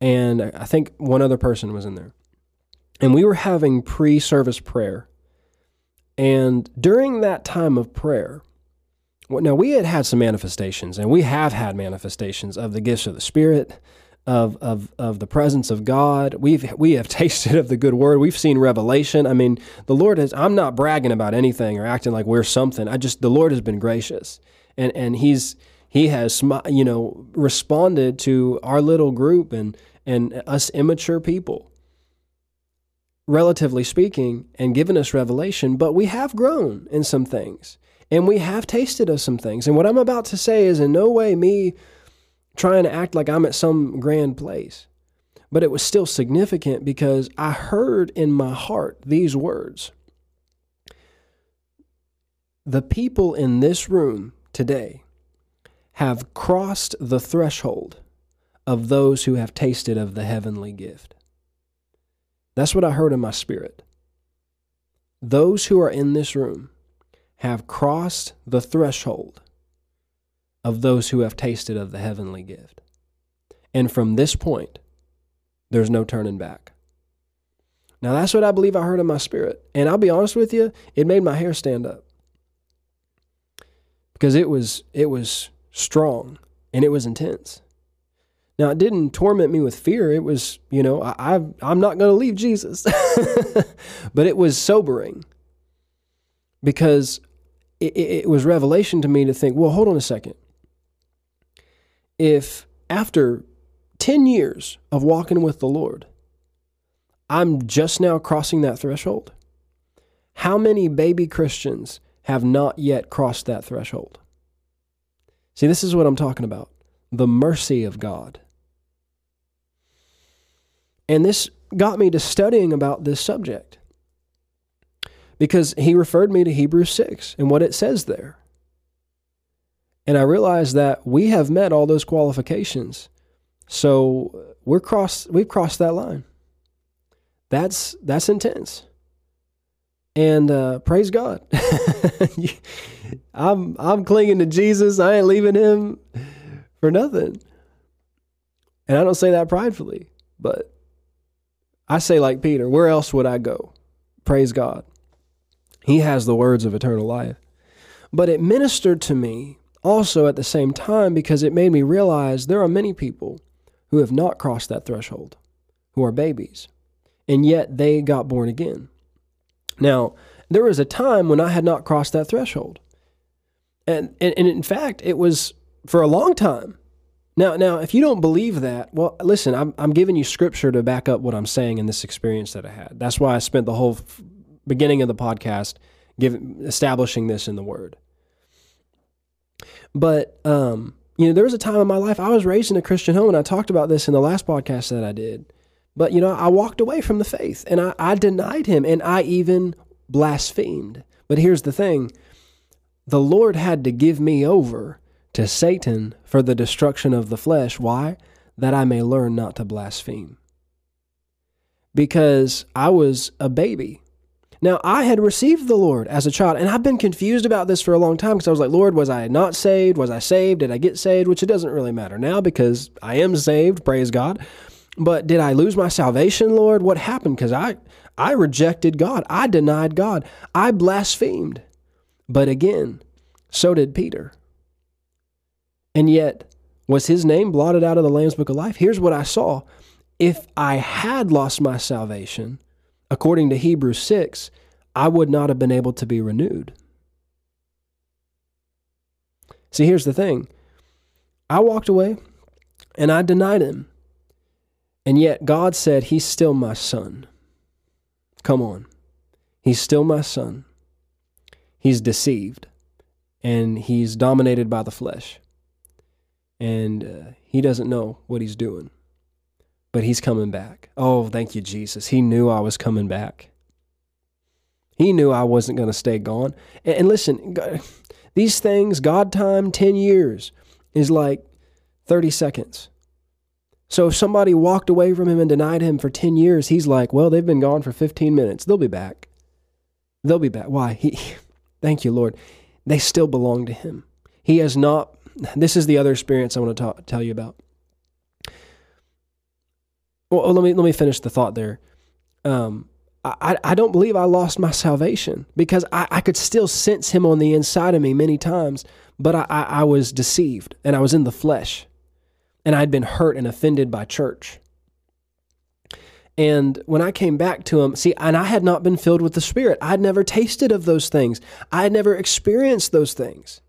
and I think one other person was in there. And we were having pre service prayer. And during that time of prayer, now we had had some manifestations, and we have had manifestations of the gifts of the Spirit, of of of the presence of God. We've we have tasted of the good word. We've seen revelation. I mean, the Lord has. I'm not bragging about anything or acting like we're something. I just the Lord has been gracious, and and He's He has you know responded to our little group and and us immature people relatively speaking, and given us revelation, but we have grown in some things and we have tasted of some things. And what I'm about to say is in no way me trying to act like I'm at some grand place, but it was still significant because I heard in my heart these words The people in this room today have crossed the threshold of those who have tasted of the heavenly gift. That's what I heard in my spirit. Those who are in this room have crossed the threshold of those who have tasted of the heavenly gift. And from this point, there's no turning back. Now, that's what I believe I heard in my spirit. And I'll be honest with you, it made my hair stand up. Because it was it was strong and it was intense. Now, it didn't torment me with fear. It was, you know, I, I I'm not going to leave Jesus. but it was sobering because it, it was revelation to me to think, well, hold on a second. If after 10 years of walking with the Lord, I'm just now crossing that threshold, how many baby Christians have not yet crossed that threshold? See, this is what I'm talking about the mercy of God. And this got me to studying about this subject because he referred me to Hebrews 6 and what it says there. And I realized that we have met all those qualifications. So we're crossed we've crossed that line. That's that's intense. And uh, praise God. I'm I'm clinging to Jesus. I ain't leaving him for nothing. And I don't say that pridefully, but I say, like Peter, where else would I go? Praise God. He has the words of eternal life. But it ministered to me also at the same time because it made me realize there are many people who have not crossed that threshold, who are babies, and yet they got born again. Now, there was a time when I had not crossed that threshold. And, and, and in fact, it was for a long time. Now, now, if you don't believe that, well, listen, I'm, I'm giving you scripture to back up what I'm saying in this experience that I had. That's why I spent the whole beginning of the podcast giving, establishing this in the Word. But, um, you know, there was a time in my life I was raised in a Christian home, and I talked about this in the last podcast that I did. But, you know, I walked away from the faith and I, I denied him and I even blasphemed. But here's the thing the Lord had to give me over to Satan for the destruction of the flesh. Why? That I may learn not to blaspheme. Because I was a baby. Now, I had received the Lord as a child, and I've been confused about this for a long time because I was like, Lord, was I not saved? Was I saved? Did I get saved? Which it doesn't really matter now because I am saved, praise God. But did I lose my salvation, Lord? What happened? Because I, I rejected God. I denied God. I blasphemed. But again, so did Peter. And yet, was his name blotted out of the Lamb's Book of Life? Here's what I saw. If I had lost my salvation, according to Hebrews 6, I would not have been able to be renewed. See, here's the thing I walked away and I denied him. And yet God said, He's still my son. Come on. He's still my son. He's deceived and he's dominated by the flesh and uh, he doesn't know what he's doing. But he's coming back. Oh, thank you, Jesus. He knew I was coming back. He knew I wasn't going to stay gone. And, and listen, these things, God time, 10 years, is like 30 seconds. So if somebody walked away from him and denied him for 10 years, he's like, well, they've been gone for 15 minutes. They'll be back. They'll be back. Why? He, thank you, Lord. They still belong to him. He has not, this is the other experience I want to talk, tell you about. Well, let me, let me finish the thought there. Um, I, I don't believe I lost my salvation because I, I could still sense him on the inside of me many times, but I, I, I was deceived and I was in the flesh and I'd been hurt and offended by church. And when I came back to him, see, and I had not been filled with the Spirit. I'd never tasted of those things. I had never experienced those things.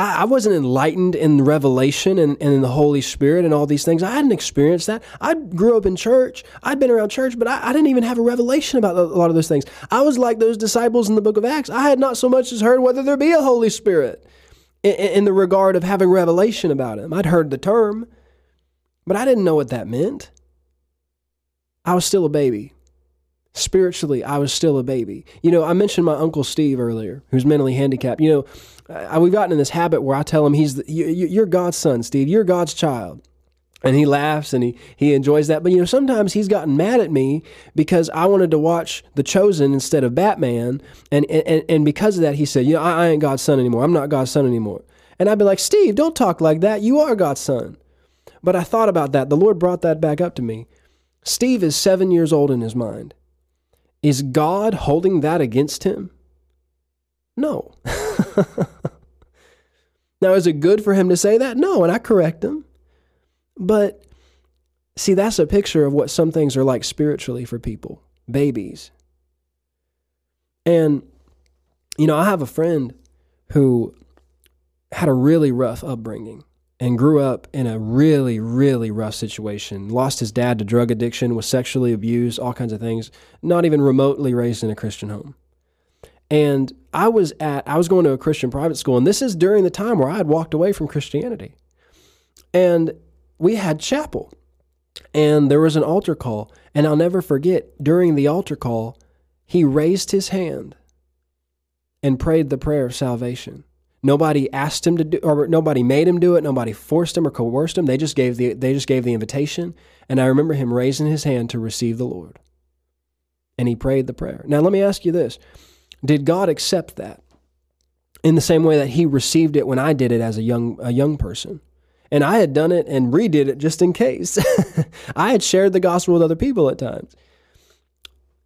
I, I wasn't enlightened in revelation and, and in the Holy Spirit and all these things. I hadn't experienced that. I grew up in church. I'd been around church, but I, I didn't even have a revelation about a lot of those things. I was like those disciples in the book of Acts. I had not so much as heard whether there be a Holy Spirit in, in the regard of having revelation about him. I'd heard the term, but I didn't know what that meant. I was still a baby. Spiritually, I was still a baby. You know, I mentioned my uncle Steve earlier, who's mentally handicapped. You know, I, we've gotten in this habit where I tell him he's the, you, you're God's son, Steve. You're God's child and he laughs and he, he enjoys that. But you know, sometimes he's gotten mad at me because I wanted to watch The Chosen instead of Batman, and and, and because of that, he said, "You know, I, I ain't God's son anymore. I'm not God's son anymore." And I'd be like, "Steve, don't talk like that. You are God's son." But I thought about that. The Lord brought that back up to me. Steve is seven years old in his mind. Is God holding that against him? No. now, is it good for him to say that? No, and I correct him. But see, that's a picture of what some things are like spiritually for people babies. And, you know, I have a friend who had a really rough upbringing and grew up in a really, really rough situation. Lost his dad to drug addiction, was sexually abused, all kinds of things, not even remotely raised in a Christian home. And I was at, I was going to a Christian private school, and this is during the time where I had walked away from Christianity. And we had chapel, and there was an altar call. And I'll never forget, during the altar call, he raised his hand and prayed the prayer of salvation. Nobody asked him to do, or nobody made him do it. Nobody forced him or coerced him. They just gave the they just gave the invitation. And I remember him raising his hand to receive the Lord. And he prayed the prayer. Now let me ask you this: Did God accept that in the same way that He received it when I did it as a young a young person? And I had done it and redid it just in case. I had shared the gospel with other people at times.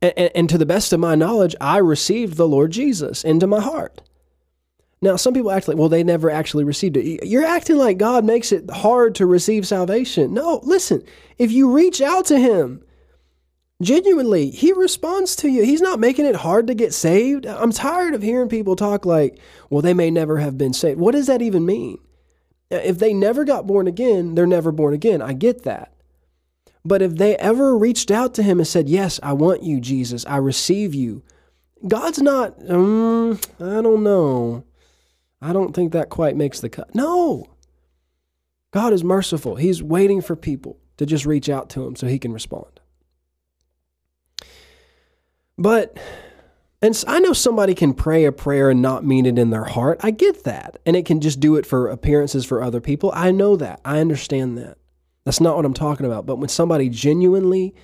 And, and, and to the best of my knowledge, I received the Lord Jesus into my heart. Now, some people act like, well, they never actually received it. You're acting like God makes it hard to receive salvation. No, listen, if you reach out to Him genuinely, He responds to you. He's not making it hard to get saved. I'm tired of hearing people talk like, well, they may never have been saved. What does that even mean? If they never got born again, they're never born again. I get that. But if they ever reached out to Him and said, yes, I want you, Jesus, I receive you, God's not, um, I don't know. I don't think that quite makes the cut. No. God is merciful. He's waiting for people to just reach out to him so he can respond. But, and I know somebody can pray a prayer and not mean it in their heart. I get that. And it can just do it for appearances for other people. I know that. I understand that. That's not what I'm talking about. But when somebody genuinely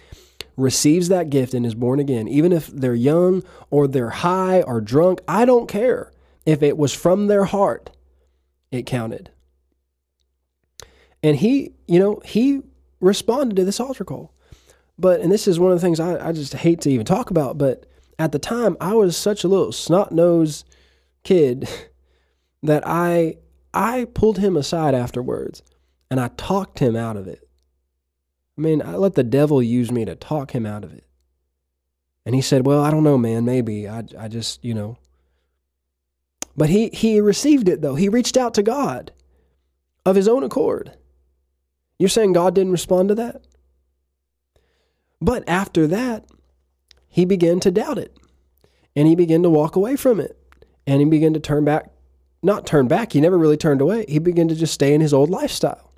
receives that gift and is born again, even if they're young or they're high or drunk, I don't care. If it was from their heart, it counted. And he, you know, he responded to this altar call. But, and this is one of the things I, I just hate to even talk about, but at the time I was such a little snot nosed kid that I I pulled him aside afterwards and I talked him out of it. I mean, I let the devil use me to talk him out of it. And he said, Well, I don't know, man, maybe. I, I just, you know, but he, he received it, though. He reached out to God of his own accord. You're saying God didn't respond to that? But after that, he began to doubt it. And he began to walk away from it. And he began to turn back, not turn back, he never really turned away. He began to just stay in his old lifestyle.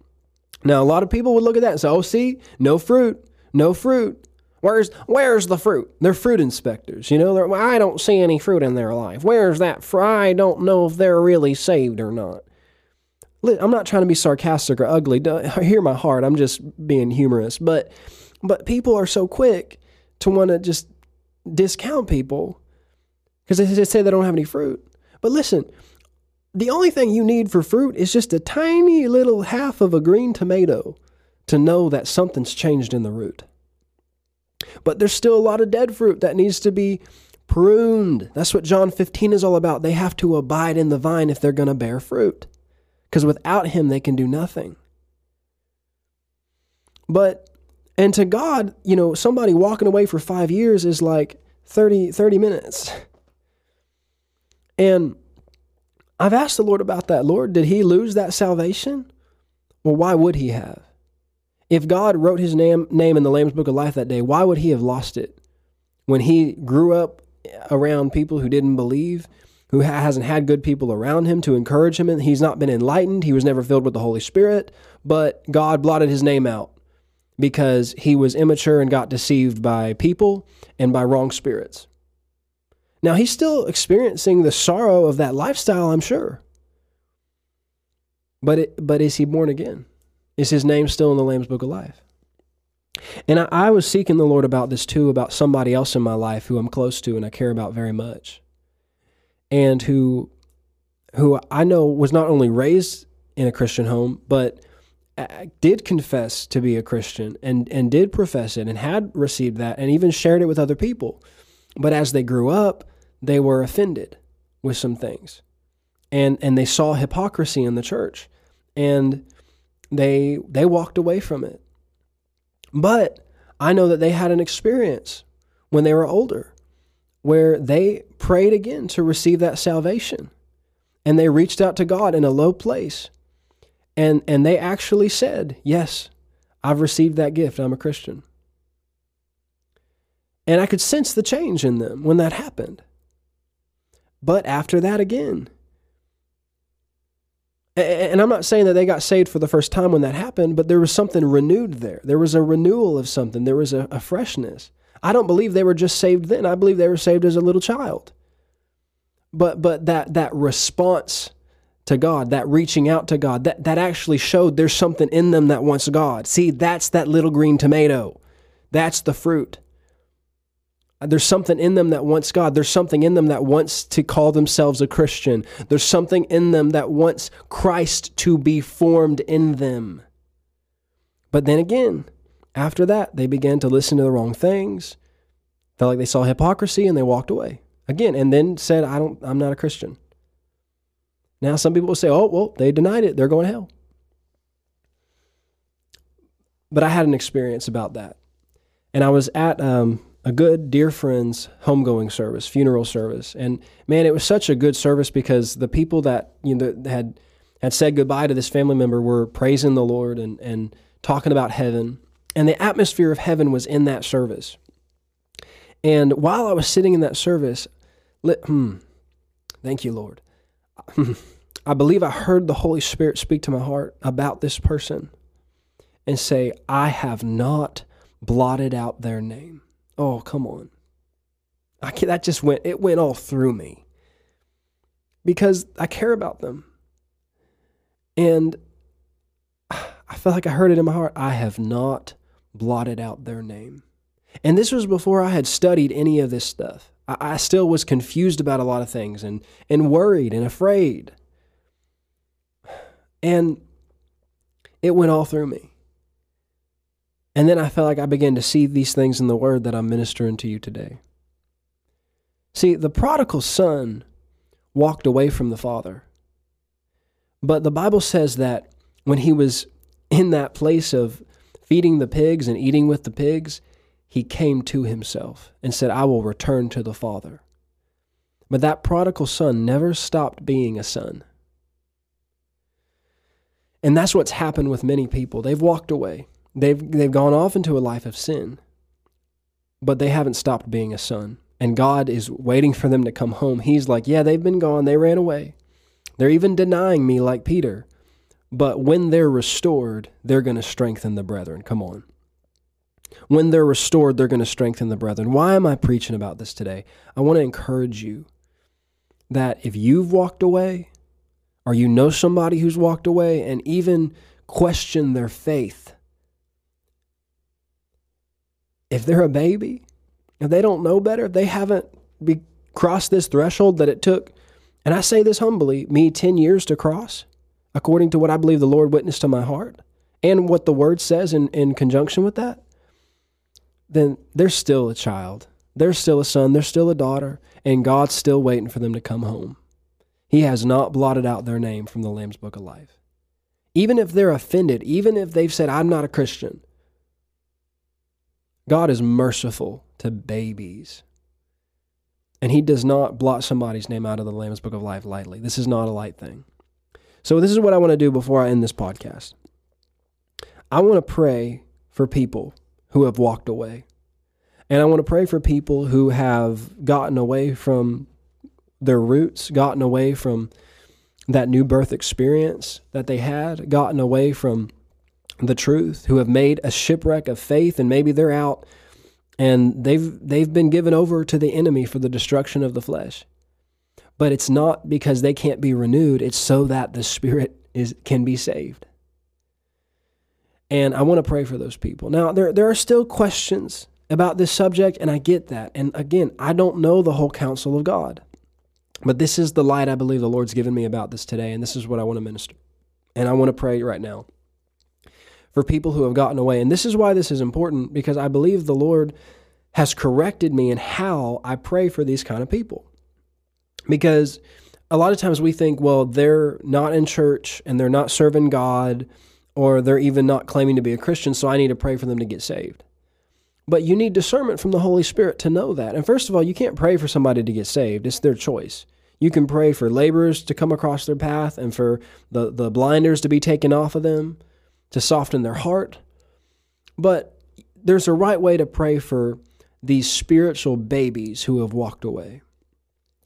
Now, a lot of people would look at that and say, "Oh, see, no fruit, no fruit. Where's where's the fruit? They're fruit inspectors, you know. I don't see any fruit in their life. Where's that? fruit? I don't know if they're really saved or not." I'm not trying to be sarcastic or ugly. Hear my heart. I'm just being humorous. But but people are so quick to want to just discount people because they just say they don't have any fruit. But listen, the only thing you need for fruit is just a tiny little half of a green tomato to know that something's changed in the root. But there's still a lot of dead fruit that needs to be pruned. That's what John 15 is all about. They have to abide in the vine if they're going to bear fruit. Because without him, they can do nothing. But, and to God, you know, somebody walking away for five years is like 30, 30 minutes. And I've asked the Lord about that. Lord, did he lose that salvation? Well, why would he have? If God wrote his name, name in the Lamb's Book of Life that day, why would he have lost it? When he grew up around people who didn't believe, who hasn't had good people around him to encourage him, and he's not been enlightened, he was never filled with the Holy Spirit, but God blotted his name out because he was immature and got deceived by people and by wrong spirits. Now, he's still experiencing the sorrow of that lifestyle, I'm sure. But, it, but is he born again? Is his name still in the Lamb's Book of Life? And I, I was seeking the Lord about this too, about somebody else in my life who I'm close to and I care about very much. And who, who I know was not only raised in a Christian home, but Uh, did confess to be a Christian and, and did profess it and had received that and even shared it with other people. But as they grew up, they were offended with some things. And and they saw hypocrisy in the church. And they they walked away from it. But I know that they had an experience when they were older where they prayed again to receive that salvation. And they reached out to God in a low place. And and they actually said, "Yes, I've received that gift. I'm a Christian." And I could sense the change in them when that happened. But after that again, and I'm not saying that they got saved for the first time when that happened, but there was something renewed there. There was a renewal of something. There was a, a, freshness. I don't believe they were just saved then. I believe they were saved as a little child. But but that that response to God, that reaching out to God, that, that actually showed there's something in them that wants God. See, that's that little green tomato. That's the fruit. Uh, there's something in them that wants God. There's something in them that wants to call themselves a Christian. There's something in them that wants Christ to be formed in them. But then again, after that, they began to listen to the wrong things, felt like they saw hypocrisy, and they walked away again, and then said, "I don't. I'm not a Christian." Now, some people will say, "Oh, well, they denied it. They're going to hell." But I had an experience about that, and I was at um, a good dear friend's homegoing service, funeral service. And man, it was such a good service because the people that you know had had said goodbye to this family member were praising the Lord and and talking about heaven. And the atmosphere of heaven was in that service. And while I was sitting in that service, hmm, thank you, Lord. I believe I heard the Holy Spirit speak to my heart about this person and say, I have not blotted out their name. Oh, come on. I can, that just went, it went all through me because I care about them. And I felt like I heard it in my heart. I have not blotted out their name. And this was before I had studied any of this stuff. I, still was confused about a lot of things and, and worried and afraid. And it went all through me. And then I felt like I began to see these things in the word that I'm ministering to you today. See, the prodigal son walked away from the father. But the Bible says that when he was in that place of feeding the pigs and eating with the pigs, he came to himself and said, I will return to the father. But that prodigal son never stopped being a son. And that's what's happened with many people. They've walked away. They've, they've gone off into a life of sin, but they haven't stopped being a son. And God is waiting for them to come home. He's like, Yeah, they've been gone. They ran away. They're even denying me, like Peter. But when they're restored, they're going to strengthen the brethren. Come on. When they're restored, they're going to strengthen the brethren. Why am I preaching about this today? I want to encourage you that if you've walked away, or you know somebody who's walked away and even question their faith, if they're a baby, if they don't know better, if they haven't be, crossed this threshold that it took, and I say this humbly, me 10 years to cross, according to what I believe the Lord witnessed to my heart and what the word says in, in conjunction with that, then they're still a child. They're still a son. They're still a daughter. And God's still waiting for them to come home. He has not blotted out their name from the Lamb's Book of Life. Even if they're offended, even if they've said, I'm not a Christian, God is merciful to babies. And He does not blot somebody's name out of the Lamb's Book of Life lightly. This is not a light thing. So, this is what I want to do before I end this podcast. I want to pray for people who have walked away. And I want to pray for people who have gotten away from their roots, gotten away from that new birth experience that they had, gotten away from the truth, who have made a shipwreck of faith, and maybe they're out and they've they've been given over to the enemy for the destruction of the flesh. But it's not because they can't be renewed, it's so that the spirit is can be saved. And I want to pray for those people. Now, there, there are still questions about this subject, and I get that. And again, I don't know the whole counsel of God. But this is the light I believe the Lord's given me about this today, and this is what I want to minister. And I want to pray right now for people who have gotten away. And this is why this is important, because I believe the Lord has corrected me in how I pray for these kind of people. Because a lot of times we think, well, they're not in church and they're not serving God, or they're even not claiming to be a Christian, so I need to pray for them to get saved. But you need discernment from the Holy Spirit to know that. And first of all, you can't pray for somebody to get saved, it's their choice. You can pray for laborers to come across their path and for the, the blinders to be taken off of them, to soften their heart. But there's a right way to pray for these spiritual babies who have walked away.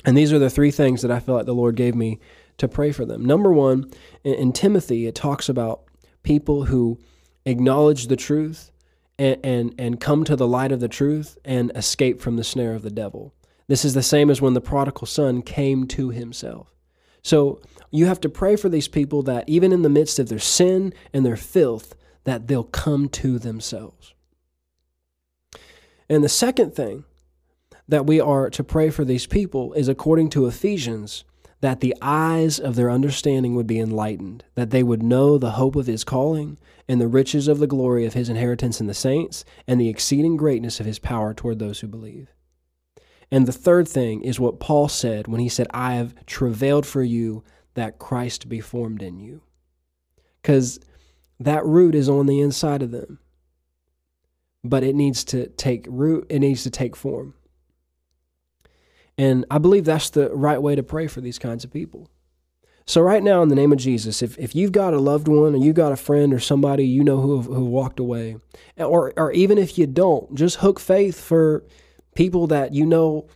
And these are the three things that I feel like the Lord gave me to pray for them. Number one, in, Timothy, it talks about people who acknowledge the truth and, and, and come to the light of the truth and escape from the snare of the devil. This is the same as when the prodigal son came to himself. So you have to pray for these people that even in the midst of their sin and their filth, that they'll come to themselves. And the second thing that we are to pray for these people is according to Ephesians, that the eyes of their understanding would be enlightened, that they would know the hope of his calling and the riches of the glory of his inheritance in the saints and the exceeding greatness of his power toward those who believe. And the third thing is what Paul said when he said, I have travailed for you that Christ be formed in you. Because that root is on the inside of them. But it needs to take root, it needs to take form. And I believe that's the right way to pray for these kinds of people. So, right now, in the name of Jesus, if, if you've got a loved one or you've got a friend or somebody you know who, who walked away, or, or even if you don't, just hook faith for people that you know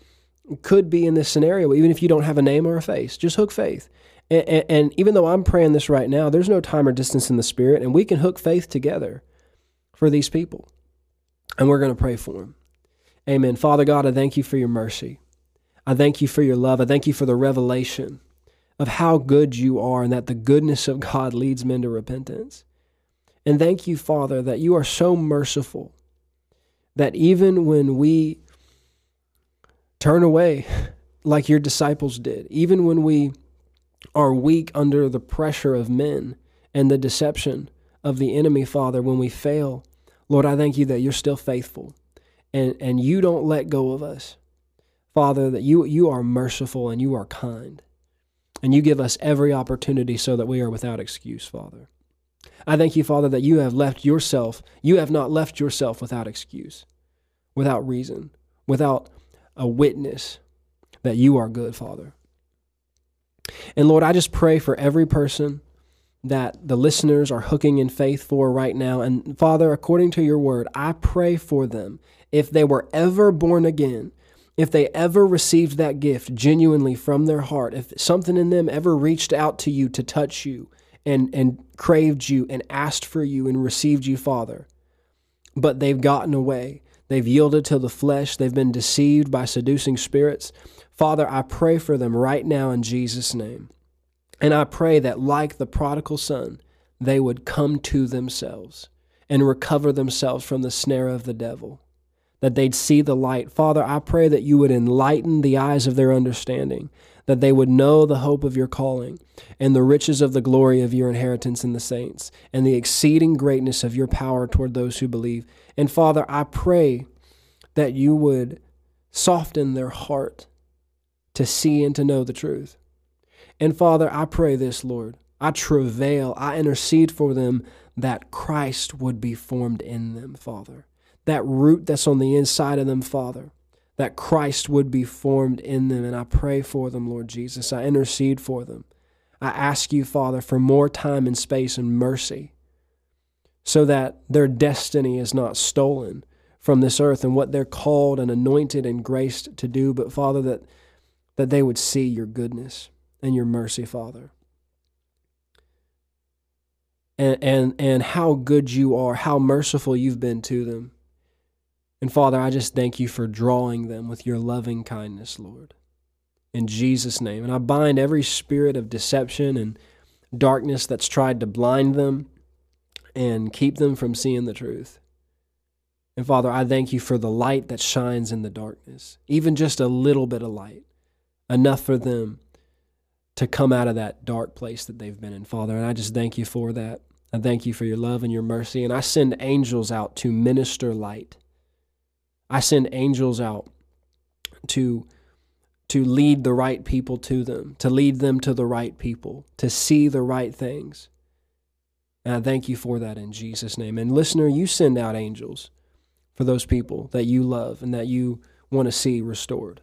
could be in this scenario, even if you don't have a name or a face. Just hook faith. And, and, and, even though I'm praying this right now, there's no time or distance in the spirit, and we can hook faith together for these people. And we're going to pray for them. Amen. Father God, I thank you for your mercy. I thank you for your love. I thank you for the revelation of how good you are and that the goodness of God leads men to repentance. And thank you, Father, that you are so merciful that even when we Turn away like your disciples did. Even when we are weak under the pressure of men and the deception of the enemy, Father, when we fail, Lord, I thank you that you're still faithful and, and you don't let go of us. Father, that you, you are merciful and you are kind. And you give us every opportunity so that we are without excuse, Father. I thank you, Father, that you have left yourself, you have not left yourself without excuse, without reason, without a witness that you are good, Father. And Lord, I just pray for every person that the listeners are hooking in faith for right now. And Father, according to your word, I pray for them. If they were ever born again, if they ever received that gift genuinely from their heart, if something in them ever reached out to you to touch you and, and craved you and asked for you and received you, Father. But they've gotten away. They've yielded to the flesh. They've been deceived by seducing spirits. Father, I pray for them right now in Jesus' name. And I pray that, like the prodigal son, they would come to themselves and recover themselves from the snare of the devil, that they'd see the light. Father, I pray that you would enlighten the eyes of their understanding, that they would know the hope of your calling and the riches of the glory of your inheritance in the saints and the exceeding greatness of your power toward those who believe. And Father, I pray that you would soften their heart to see and to know the truth. And Father, I pray this, Lord. I travail, I intercede for them that Christ would be formed in them, Father. That root that's on the inside of them, Father, that Christ would be formed in them. And I pray for them, Lord Jesus. I intercede for them. I ask you, Father, for more time and space and mercy so that their destiny is not stolen from this earth and what they're called and anointed and graced to do, but Father, that, that they would see your goodness and your mercy, Father and, and, and how good you are, how merciful you've been to them. And Father, I just thank you for drawing them with your loving kindness, Lord. In Jesus' name. And I bind every spirit of deception and darkness that's tried to blind them and keep them from seeing the truth. And Father, I thank you for the light that shines in the darkness, even just a little bit of light, enough for them to come out of that dark place that they've been in, Father. And I just thank you for that. I thank you for your love and your mercy. And I send angels out to minister light. I send angels out to, to lead the right people to them, to lead them to the right people, to see the right things. And I thank you for that in Jesus' name. And listener, you send out angels for those people that you love and that you want to see restored.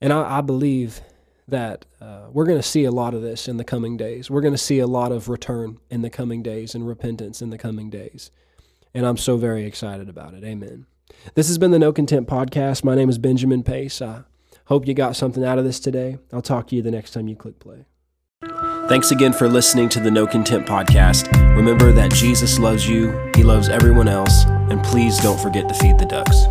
And I, I believe that uh, we're going to see a lot of this in the coming days. We're going to see a lot of return in the coming days and repentance in the coming days. And I'm so very excited about it. Amen. This has been the No Content Podcast. My name is Benjamin Pace. I hope you got something out of this today. I'll talk to you the next time you click play. Thanks again for listening to the No Content Podcast. Remember that Jesus loves you, He loves everyone else, and please don't forget to feed the ducks.